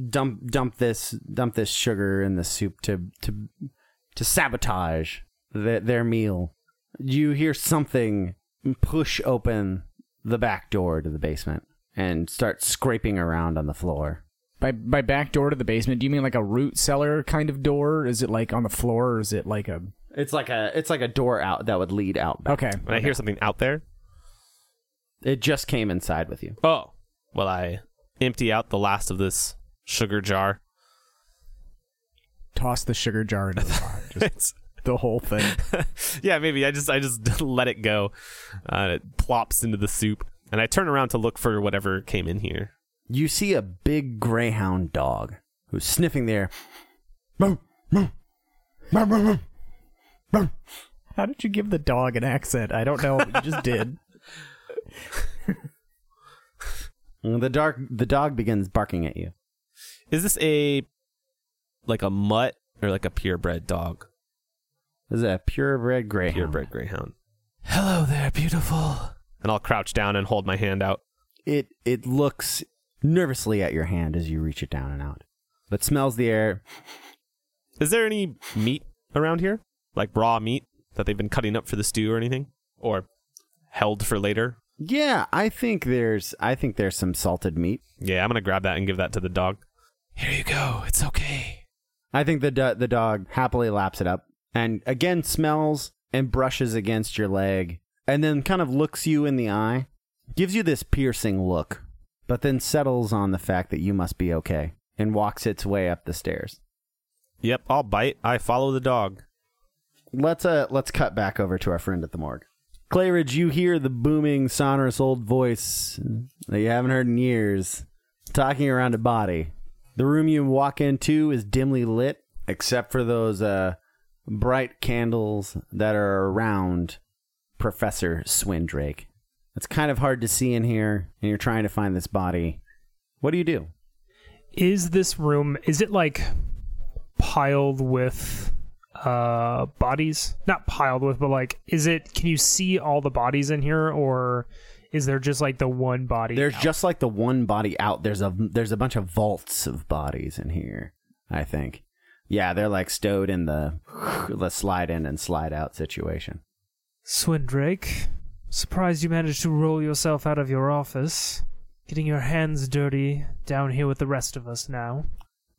dump dump this dump this sugar in the soup to to to sabotage their, their meal. You hear something push open the back door to the basement and start scraping around on the floor. By by back door to the basement, do you mean like a root cellar kind of door? Is it like on the floor, or is it like a It's like a it's like a door out that would lead out. Back. okay? When I hear something out there, It just came inside with you. oh, well, I empty out the last of this sugar jar. Toss the sugar jar into the pot, just the whole thing. yeah, maybe I just I just let it go. Uh, and it plops into the soup, and I turn around to look for whatever came in here. You see a big greyhound dog who's sniffing there. How did you give the dog an accent? I don't know. You just did. The dark the dog begins barking at you. Is this a like a mutt or like a purebred dog? This is a purebred greyhound. Purebred greyhound. Hello there, beautiful. And I'll crouch down and hold my hand out. It it looks nervously at your hand as you reach it down and out, but smells the air. Is there any meat around here? Like raw meat that they've been cutting up for the stew or anything? Or held for later? Yeah, I think there's I think there's some salted meat. Yeah, I'm gonna grab that and give that to the dog. Here you go. It's okay. I think the do- the dog happily laps it up and again smells and brushes against your leg and then kind of looks you in the eye, gives you this piercing look, but then settles on the fact that you must be okay and walks its way up the stairs. Yep, I'll bite. I follow the dog. Let's uh let's cut back over to our friend at the morgue. Clayridge, you hear the booming, sonorous old voice that you haven't heard in years, talking around a body. The room you walk into is dimly lit, except for those uh bright candles that are around Professor Swindrake. It's kind of hard to see in here, and you're trying to find this body. What do you do? Is this room is it like piled with uh bodies? Not piled with, but like is it can you see all the bodies in here or is there just like the one body? There's out? just like the one body out. There's a there's a bunch of vaults of bodies in here. I think. Yeah, they're like stowed in the the slide in and slide out situation. Swindrake, surprised you managed to roll yourself out of your office. Getting your hands dirty down here with the rest of us now.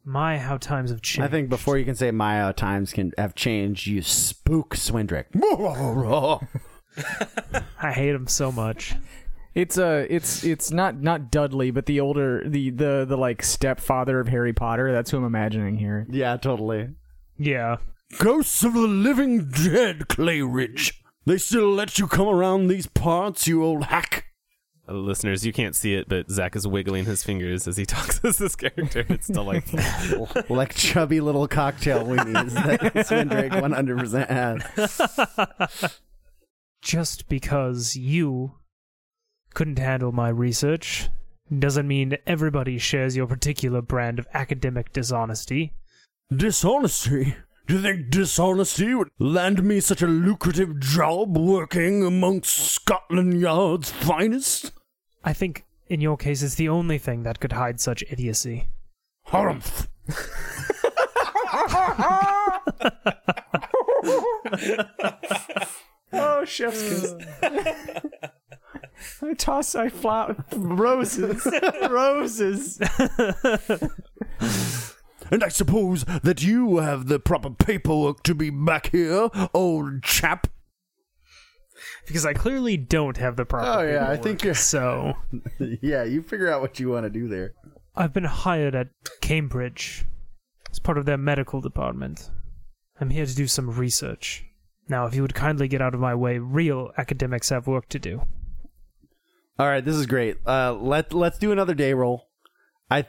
My, how times have changed. I think before you can say Maya times can have changed, you spook Swindrick. I hate him so much. It's uh it's it's not not Dudley, but the older the the the like stepfather of Harry Potter. That's who I'm imagining here. yeah, totally. Yeah. Ghosts of the living dead, Clayridge. They still let you come around these parts, you old hack. Uh, listeners, you can't see it, but Zach is wiggling his fingers as he talks as this character. It's delightful. like chubby little cocktail weenies that Swindrake 100% has. Just because you couldn't handle my research doesn't mean everybody shares your particular brand of academic dishonesty. Dishonesty? Do you think dishonesty would land me such a lucrative job working amongst Scotland Yard's finest? I think in your case it's the only thing that could hide such idiocy. Harumph. Oh, chef's kiss. I toss, I flower roses, roses. And I suppose that you have the proper paperwork to be back here, old chap. Because I clearly don't have the proper. Oh, yeah, I paperwork. think you're- so. yeah, you figure out what you want to do there. I've been hired at Cambridge as part of their medical department. I'm here to do some research. Now, if you would kindly get out of my way, real academics have work to do. All right, this is great. Uh, let let's do another day roll. I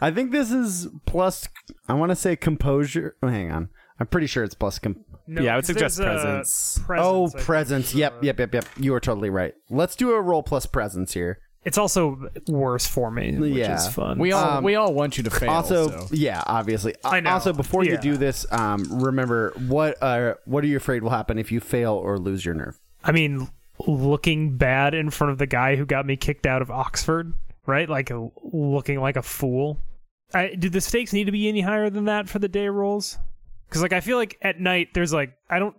I think this is plus. I want to say composure. Oh, hang on. I'm pretty sure it's plus. Com- No, Yeah, I would 'cause there's, suggest uh, presence. oh, presence, I presence. is, Yep, yep, yep, yep. You are totally right. Let's do a roll plus presence here. It's also worse for me, which Yeah. is fun. We all Um, we all want you to fail. also, so. yeah, obviously. I know. Also, before you do this, um, remember what uh, what are you afraid will happen if you fail or lose your nerve? I mean, looking bad in front of the guy who got me kicked out of Oxford, right? Like looking like a fool. I, do the stakes need to be any higher than that for the day rolls? Because like I feel like at night there's like I don't.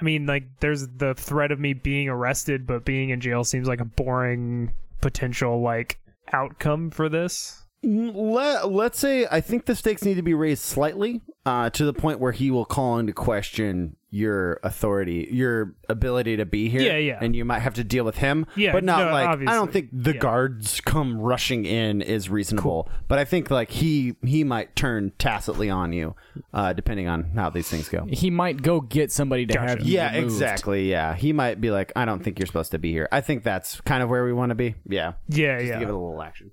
I mean, like there's the threat of me being arrested, but being in jail seems like a boring potential like outcome for this. Let, let's say I think the stakes need to be raised slightly uh, to the point where he will call into question your authority, your ability to be here. Yeah, yeah. And you might have to deal with him. Yeah, but not no, like I don't think the Yeah. guards come rushing in is reasonable. But I think like he he might turn tacitly on you, uh, depending on how these things go. he might go get somebody to Gotcha. have you Yeah, removed. exactly. Yeah, he might be like, I don't think you're supposed to be here. I think that's kind of where we want to be. Yeah, Yeah, Just yeah. to give it a little action.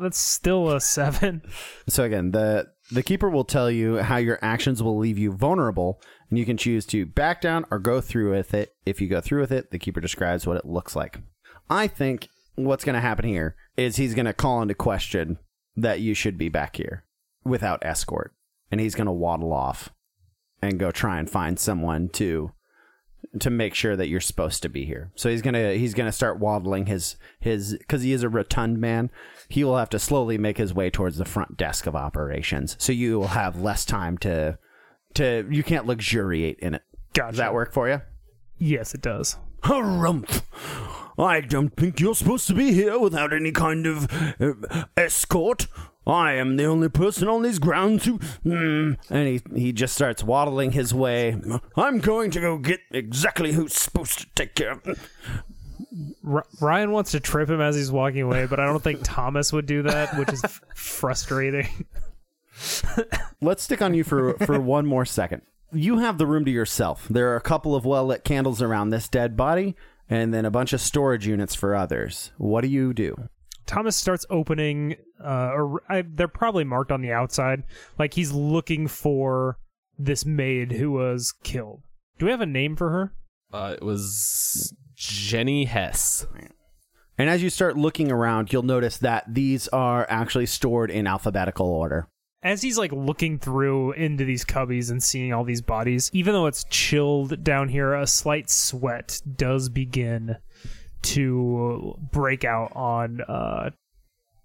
That's still a seven. So again, the the keeper will tell you how your actions will leave you vulnerable, and you can choose to back down or go through with it. If you go through with it, the keeper describes what it looks like. I think what's going to happen here is he's going to call into question that you should be back here without escort, and he's going to waddle off and go try and find someone to to make sure that you're supposed to be here. So he's gonna he's gonna start waddling his his because he is a rotund man. He will have to slowly make his way towards the front desk of operations. So you will have less time to to you can't luxuriate in it. Gotcha. Does that work for you? Yes, it does. Harumph. I don't think you're supposed to be here without any kind of uh, escort. I am the only person on these grounds who. Mm, And he he just starts waddling his way. I'm going to go get exactly who's supposed to take care of. R- Ryan wants to trip him as he's walking away, but I don't think Thomas would do that, which is f- frustrating. Let's stick on you for for one more second. You have the room to yourself. There are a couple of well lit candles around this dead body, and then a bunch of storage units for others. What do you do? Thomas starts opening, uh, or I, they're probably marked on the outside, like he's looking for this maid who was killed. Do we have a name for her? Uh, it was Jenny Hess. And as you start looking around, you'll notice that these are actually stored in alphabetical order. As he's like looking through into these cubbies and seeing all these bodies, even though it's chilled down here, a slight sweat does begin to break out on uh,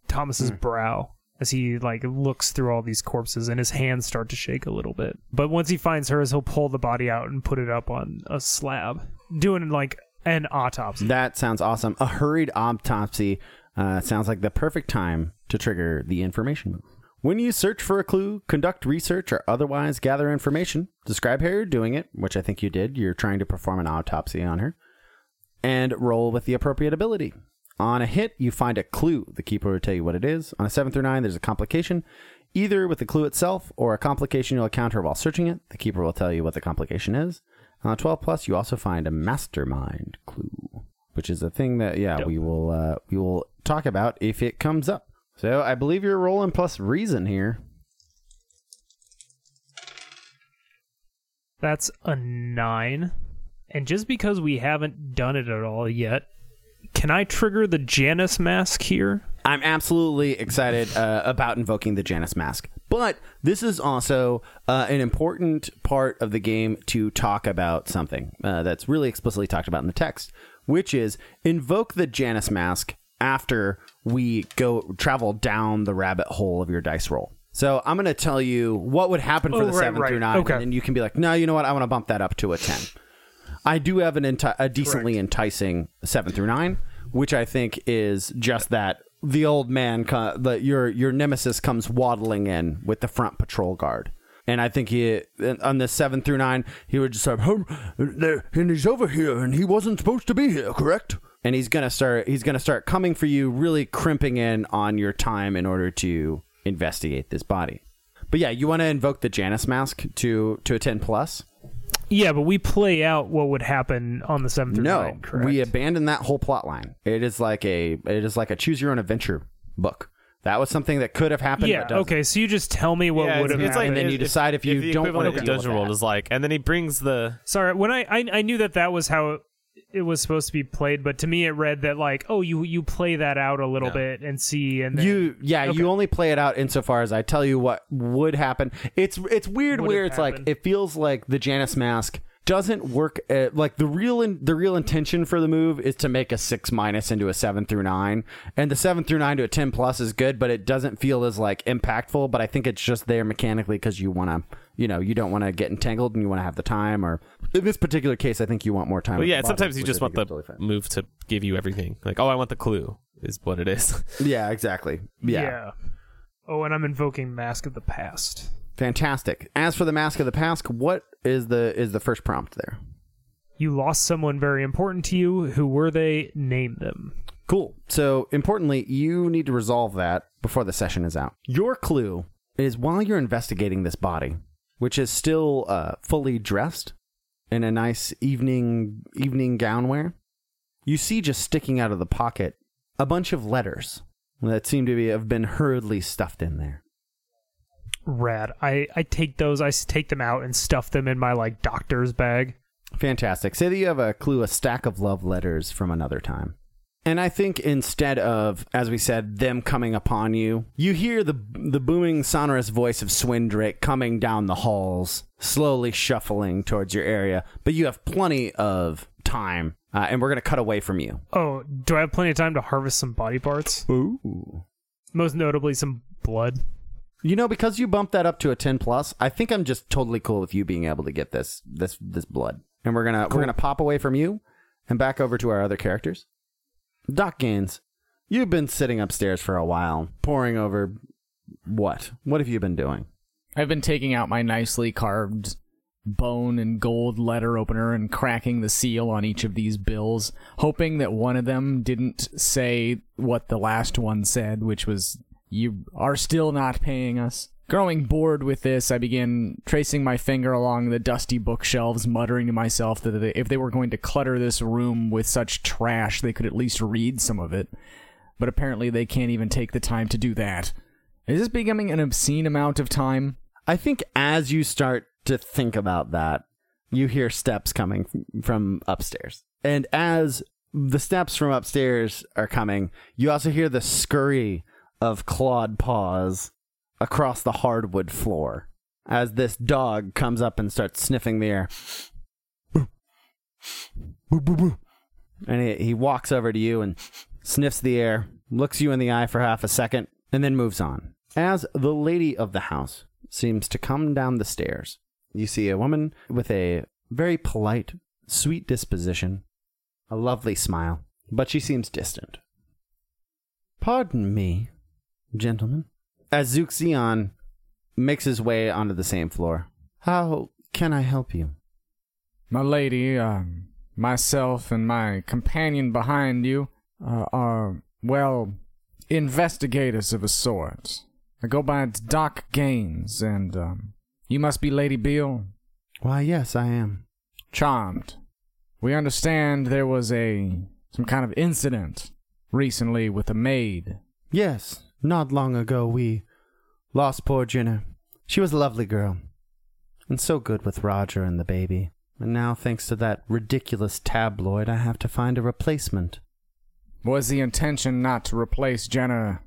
Thomas's brow as he like looks through all these corpses and his hands start to shake a little bit. But once he finds hers, he'll pull the body out and put it up on a slab, doing like an autopsy. That sounds awesome. A hurried autopsy uh, sounds like the perfect time to trigger the information move. When you search for a clue, conduct research, or otherwise gather information, describe how you're doing it, which I think you did. You're trying to perform an autopsy on her, and roll with the appropriate ability. On a hit, you find a clue. The keeper will tell you what it is. On a 7 through 9, there's a complication, either with the clue itself or a complication you'll encounter while searching it. The keeper will tell you what the complication is. On a 12 plus, you also find a mastermind clue, which is a thing that yeah we will uh, we will talk about if it comes up. So I believe you're rolling plus reason here. That's a nine. And just because we haven't done it at all yet, Can I trigger the Janus mask here? I'm absolutely excited uh, about invoking the Janus mask. But this is also uh, an important part of the game to talk about something uh, that's really explicitly talked about in the text, which is invoke the Janus mask after we go travel down the rabbit hole of your dice roll. So I'm going to tell you what would happen for Oh, the right, seven right. through nine, Okay. and then you can be like, no, you know what? I want to bump that up to a ten. I do have an enti- a decently enticing seven through nine, which I think is just that the old man, the, your your nemesis comes waddling in with the front patrol guard, and I think he on the seven through nine he would just start, Oh, there, and he's over here, and he wasn't supposed to be here, correct? and he's gonna start he's gonna start coming for you, really crimping in on your time in order to investigate this body. But yeah, you want to invoke the Janus mask to to a ten plus. Yeah, but we play out what would happen on the seventh. No, nine, correct? we abandon that whole plot line. It is like a it is like a choose your own adventure book. That was something that could have happened. yeah. but. Okay, so you just tell me what Yeah, would have it's, it's happened. like And then you decide if you the don't wanna of deal dungeon with world that. is like, and then he brings the Sorry, when I, I I knew that that was how it was supposed to be played, but to me it read that like, oh, you you play that out a little No. bit and see, and then, You yeah, Okay. you only play it out insofar as I tell you what would happen. It's it's weird Would where have it's like it feels like the Janus mask doesn't work uh like the real in, the real intention for the move is to make a 6 minus into a 7 through 9 and the 7 through 9 to a 10 plus is good but it doesn't feel as like impactful but I think it's just there mechanically cuz you want to you know you don't want to get entangled and you want to have the time or in this particular case I think you want more time Well, yeah, the sometimes you just want the totally move to give you everything. Like, oh, I want the clue, is what it is. yeah exactly yeah. yeah. Oh, and I'm invoking Mask of the Past. Fantastic. As for the Mask of the Past, what is the is the first prompt there? You lost someone very important to you. Who were they? Name them. Cool. So, importantly, you need to resolve that before the session is out. Your clue is while you're investigating this body, which is still uh, fully dressed in a nice evening evening gown wear, you see just sticking out of the pocket a bunch of letters that seem to be have been hurriedly stuffed in there. Rad. I I take those. I take them out and stuff them in my like doctor's bag. Fantastic. Say that you have a clue, a stack of love letters from another time. And I think instead of, as we said, them coming upon you, you hear the the booming, sonorous voice of Swindrake coming down the halls, slowly shuffling towards your area. But you have plenty of time, uh, and we're gonna cut away from you. Oh, do I have plenty of time to harvest some body parts? Ooh. Most notably, some blood. You know, because you bumped that up to a ten plus, I think I'm just totally cool with you being able to get this this this blood. And we're gonna we're gonna pop away from you and back over to our other characters. Doc Gaines, you've been sitting upstairs for a while, poring over what? What have you been doing? I've been taking out my nicely carved bone and gold letter opener and cracking the seal on each of these bills, hoping that one of them didn't say what the last one said, which was, You are still not paying us. Growing bored with this, I began tracing my finger along the dusty bookshelves, muttering to myself that if they were going to clutter this room with such trash, they could at least read some of it. But apparently, they can't even take the time to do that. Is this becoming an obscene amount of time? I think as you start to think about that, you hear steps coming from upstairs. And as the steps from upstairs are coming, you also hear the scurry of clawed paws across the hardwood floor as this dog comes up and starts sniffing the air. And he, he walks over to you and sniffs the air, looks you in the eye for half a second, and then moves on. As the lady of the house seems to come down the stairs, you see a woman with a very polite, sweet disposition, a lovely smile, but she seems distant. Pardon me, gentlemen. As Zuxion makes his way onto the same floor, how can I help you? My lady, um, myself and my companion behind you uh, are, well, investigators of a sort. I go by Doc Gaines, and um, you must be Lady Beale. Why, yes, I am. Charmed. We understand there was a some kind of incident recently with a maid. Yes, not long ago we lost poor Jenna. She was a lovely girl, and so good with Roger and the baby. And now, thanks to that ridiculous tabloid, I have to find a replacement. Was the intention not to replace Jenna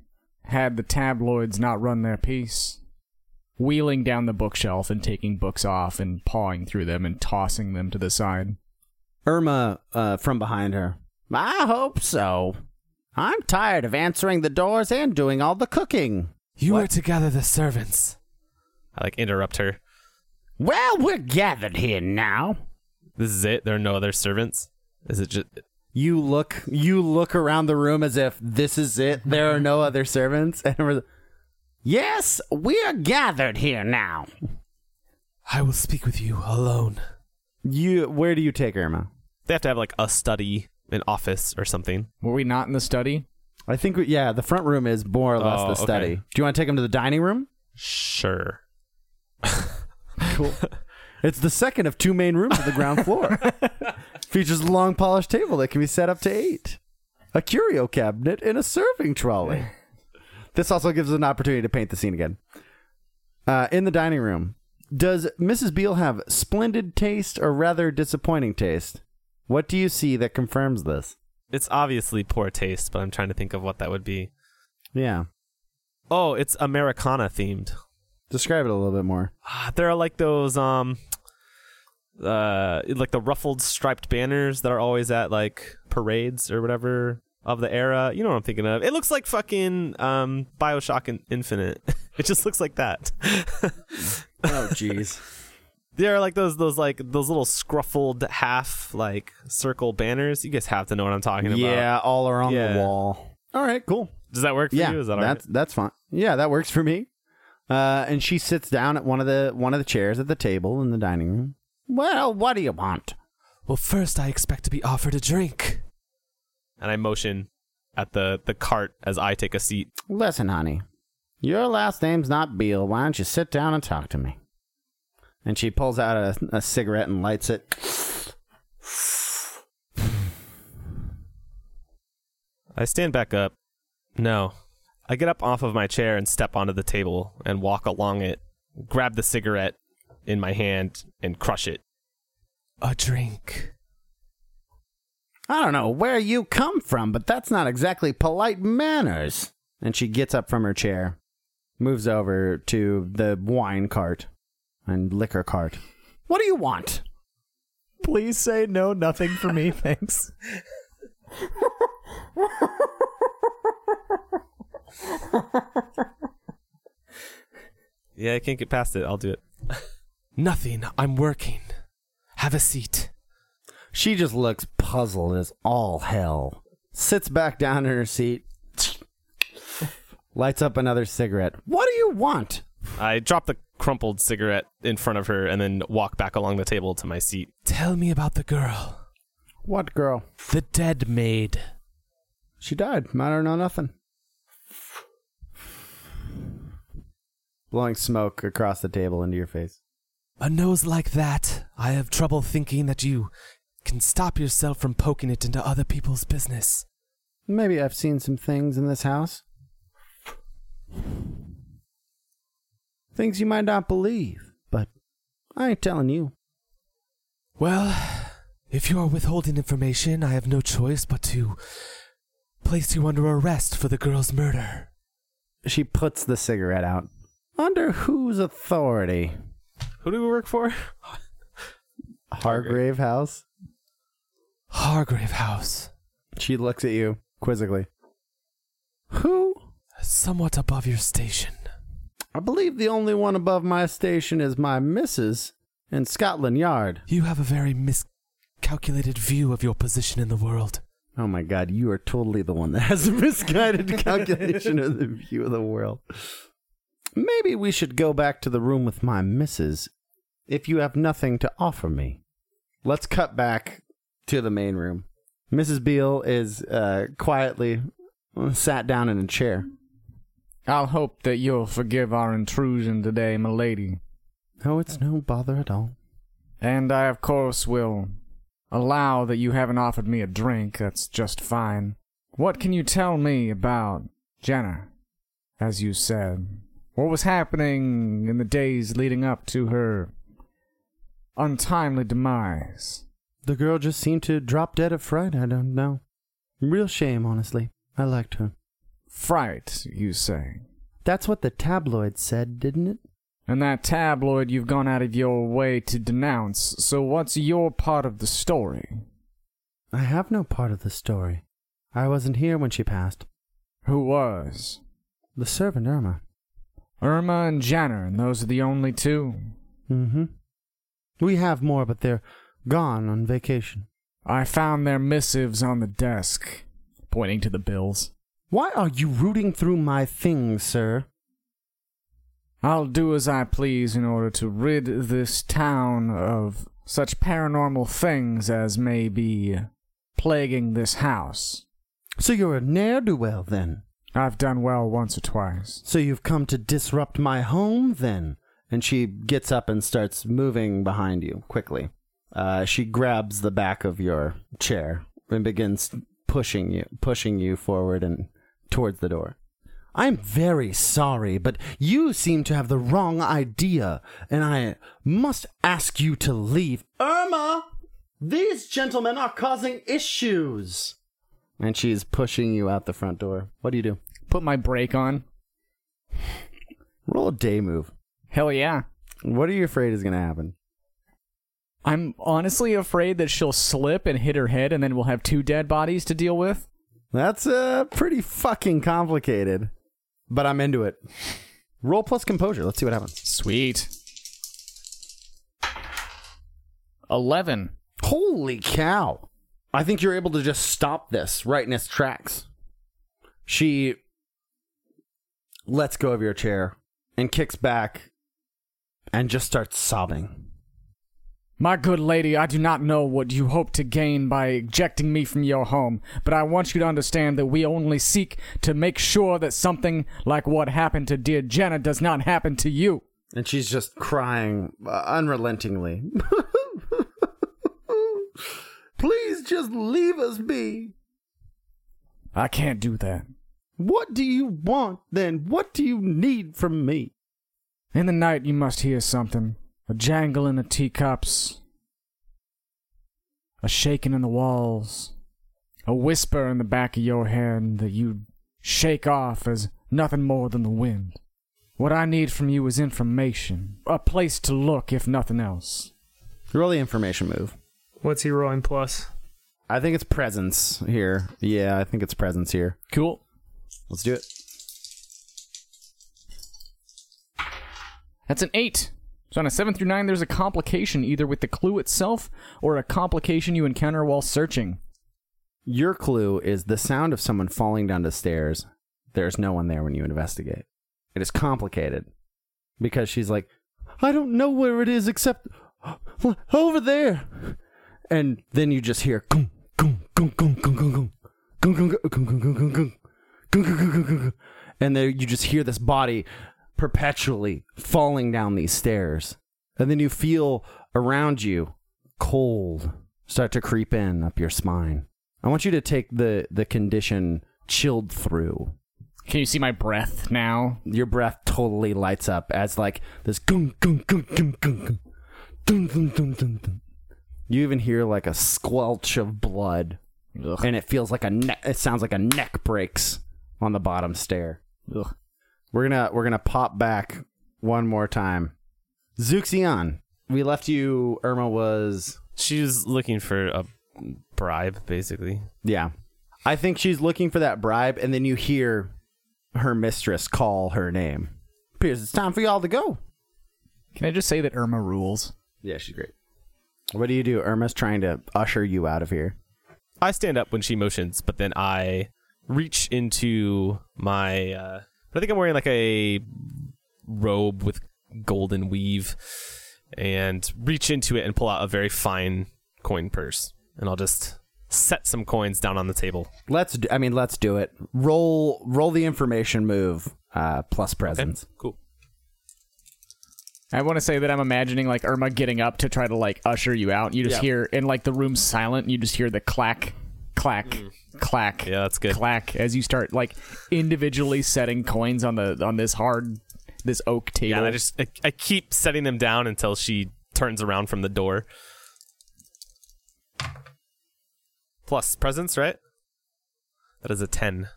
had the tabloids not run their piece? Wheeling down the bookshelf and taking books off and pawing through them and tossing them to the side. Irma uh, from behind her. I hope so. I'm tired of answering the doors and doing all the cooking. You are to gather the servants. I like interrupt her. Well, we're gathered here now. This is it. There are no other servants. Is it just? You look you look around the room as if this is it. There are no other servants. And we're, yes, we're gathered here now. I will speak with you alone. You where do you take Irma? They have to have like a study, an office, or something. Were we not in the study? I think we, yeah, the front room is more or less Oh, the study. okay. Do you want to take him to the dining room? Sure. Cool. it's the second of two main rooms on the ground floor. Features a long polished table that can be set up to eight, a curio cabinet, and a serving trolley. This also gives us an opportunity to paint the scene again. Uh, in the dining room, does Mrs. Beale have splendid taste or rather disappointing taste? What do you see that confirms this? It's obviously poor taste, but I'm trying to think of what that would be. Yeah. Oh, it's Americana themed. Describe it a little bit more. Ah, there are like those um uh like the ruffled striped banners that are always at like parades or whatever of the era. You know what I'm thinking of. It looks like fucking um BioShock Infinite. it just looks like that. Oh, jeez. There are like those those like those little scruffled half like circle banners. You guys have to know what I'm talking about. yeah, all around Yeah. the wall. All right, cool. Does that work for yeah, you? Is that all right? that's that's fine. Yeah, that works for me. Uh, and she sits down at one of the one of the chairs at the table in the dining room. Well, what do you want? Well, first I expect to be offered a drink. And I motion at the the cart as I take a seat. Listen, honey, your last name's not Beale. Why don't you sit down and talk to me? And she pulls out a, a cigarette and lights it. I stand back up. No. I get up off of my chair and step onto the table and walk along it, grab the cigarette in my hand and crush it. A drink. I don't know where you come from, but that's not exactly polite manners. And she gets up from her chair, moves over to the wine cart and liquor cart. What do you want? Please say no, nothing for me, thanks. Yeah, I can't get past it. I'll do it. Nothing. I'm working. Have a seat. She just looks puzzled as all hell. Sits back down in her seat. Lights up another cigarette. What do you want? I drop the crumpled cigarette in front of her and then walk back along the table to my seat. Tell me about the girl. What girl? The dead maid. She died. I don't know nothing. Blowing smoke across the table into your face. A nose like that, I have trouble thinking that you can stop yourself from poking it into other people's business. Maybe I've seen some things in this house. Things you might not believe, but I ain't telling you. Well, if you are withholding information, I have no choice but to place you under arrest for the girl's murder. She puts the cigarette out. Under whose authority? Who do we work for? Hargrave House? Hargrave House. She looks at you quizzically. Who? Somewhat above your station. I believe the only one above my station is my missus in Scotland Yard. You have a very miscalculated view of your position in the world. Oh my god, you are totally the one that has a misguided calculation of the view of the world. Maybe we should go back to the room with my missus if you have nothing to offer me. Let's cut back to the main room. Mrs. Beale is uh, quietly sat down in a chair. I'll hope that you'll forgive our intrusion today, milady. Oh, it's no bother at all. And I, of course, will allow that you haven't offered me a drink. That's just fine. What can you tell me about Jenna? As you said, what was happening in the days leading up to her untimely demise? The girl just seemed to drop dead of fright. I don't know. Real shame, honestly. I liked her. Fright, you say. That's what the tabloid said, didn't it? And that tabloid you've gone out of your way to denounce, so what's your part of the story? I have no part of the story. I wasn't here when she passed. Who was? The servant Irma. Irma and Janner, and those are the only two. Mm-hmm. We have more, but they're gone on vacation. I found their missives on the desk, pointing to the bills. Why are you rooting through my things, sir? I'll do as I please in order to rid this town of such paranormal things as may be plaguing this house. So you're a ne'er-do-well, then? I've done well once or twice. So you've come to disrupt my home, then? And she gets up and starts moving behind you quickly. Uh, she grabs the back of your chair and begins pushing you, pushing you forward and towards the door. I'm very sorry, but you seem to have the wrong idea, and I must ask you to leave. Irma, these gentlemen are causing issues. And she's pushing you out the front door. What do you do? Put my brake on. Roll a day move. Hell yeah. What are you afraid is going to happen? I'm honestly afraid that she'll slip and hit her head, and then we'll have two dead bodies to deal with. That's uh, pretty fucking complicated, but I'm into it. Roll plus composure. Let's see what happens. Sweet. 11. Holy cow. I think you're able to just stop this right in its tracks. She lets go of your chair and kicks back and just starts sobbing. My good lady, I do not know what you hope to gain by ejecting me from your home, but I want you to understand that we only seek to make sure that something like what happened to dear Jenna does not happen to you. And she's just crying uh, unrelentingly. Please just leave us be. I can't do that. What do you want then? What do you need from me? In the night, you must hear something a jangle in the teacups, a shaking in the walls, a whisper in the back of your head that you shake off as nothing more than the wind. What I need from you is information, a place to look, if nothing else. Roll the information move. What's he rolling plus? I think it's presence here. Yeah, I think it's presence here. Cool. Let's do it. That's an eight. So on a 7 through 9, there's a complication either with the clue itself or a complication you encounter while searching. Your clue is the sound of someone falling down the stairs. There's no one there when you investigate. It is complicated because she's like, I don't know where it is except over there. And then you just hear and then you just hear this body perpetually falling down these stairs. And then you feel around you cold start to creep in up your spine. I want you to take the the condition chilled through. Can you see my breath now? Your breath totally lights up as like this gung gung gung gung gung gung dun dun dun dun dun. You even hear like a squelch of blood, Ugh. and it feels like a neck. It sounds like a neck breaks on the bottom stair. Ugh. We're gonna we're gonna pop back one more time. Zuxion, we left you. Irma was She was looking for a bribe, basically. yeah. I think she's looking for that bribe, and then you hear her mistress call her name. Piers, it's time for y'all to go. Can I just say that Irma rules? Yeah, she's great. What do you do? Irma's trying to usher you out of here. I stand up when she motions, but then I reach into my. Uh, I think I'm wearing like a robe with golden weave, and reach into it and pull out a very fine coin purse, and I'll just set some coins down on the table. Let's. Do, I mean, let's do it. Roll. Roll the information move. Uh, plus presence. Cool. I want to say that I'm imagining like Irma getting up to try to like usher you out. You just Yeah. hear, and like the room's silent. And you just hear the clack, clack, hmm. clack, Yeah, that's good. clack as you start like individually setting coins on the on this hard, this oak table. Yeah, and I just I, I keep setting them down until she turns around from the door. Plus presence, right? That is a 10.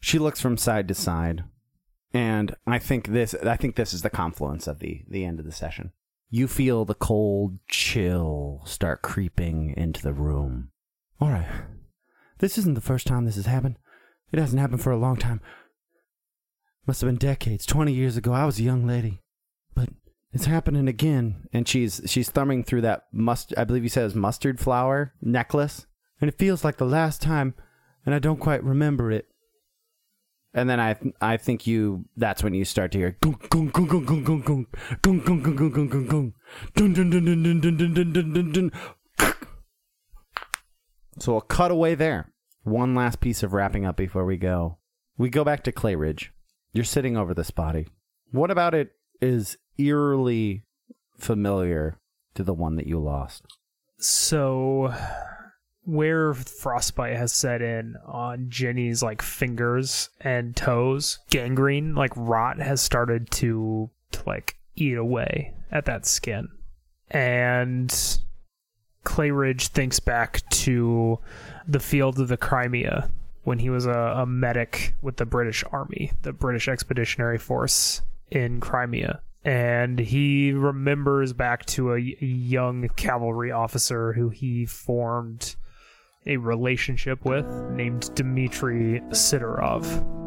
She looks from side to side, and I think this. I think this is the confluence of the the end of the session. You feel the cold chill start creeping into the room. All right, this isn't the first time this has happened. It hasn't happened for a long time. Must have been decades. Twenty years ago, I was a young lady. But it's happening again. And she's she's thumbing through that must I believe you said it mustard flower necklace. And it feels like the last time and I don't quite remember it. And then I I think you that's when you start to hear So we'll cut away there. One last piece of wrapping up before we go. We go back to Clay Ridge. You're sitting over this body. What about it is eerily familiar to the one that you lost? So, where frostbite has set in on Jenny's like fingers and toes, gangrene, like rot, has started to, to like eat away at that skin, and Clayridge thinks back to the field of the Crimea when he was a, a medic with the British Army, the British Expeditionary Force in Crimea. And he remembers back to a young cavalry officer who he formed a relationship with named Dmitry Sidorov.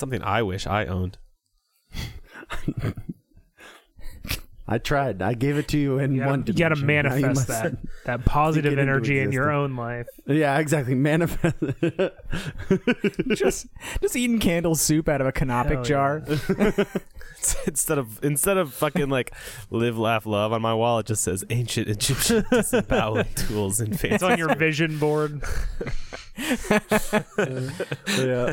Something I wish I owned. I tried. I gave it to you in You one gotta, you gotta dimension. You manifest that that positive energy in your own life. Yeah, exactly. Manifest. just just eating candle soup out of a canopic Hell jar. instead of instead of fucking like live, laugh, love on my wall, it just says ancient Egyptian disemboweling tools and It's on your vision board. yeah.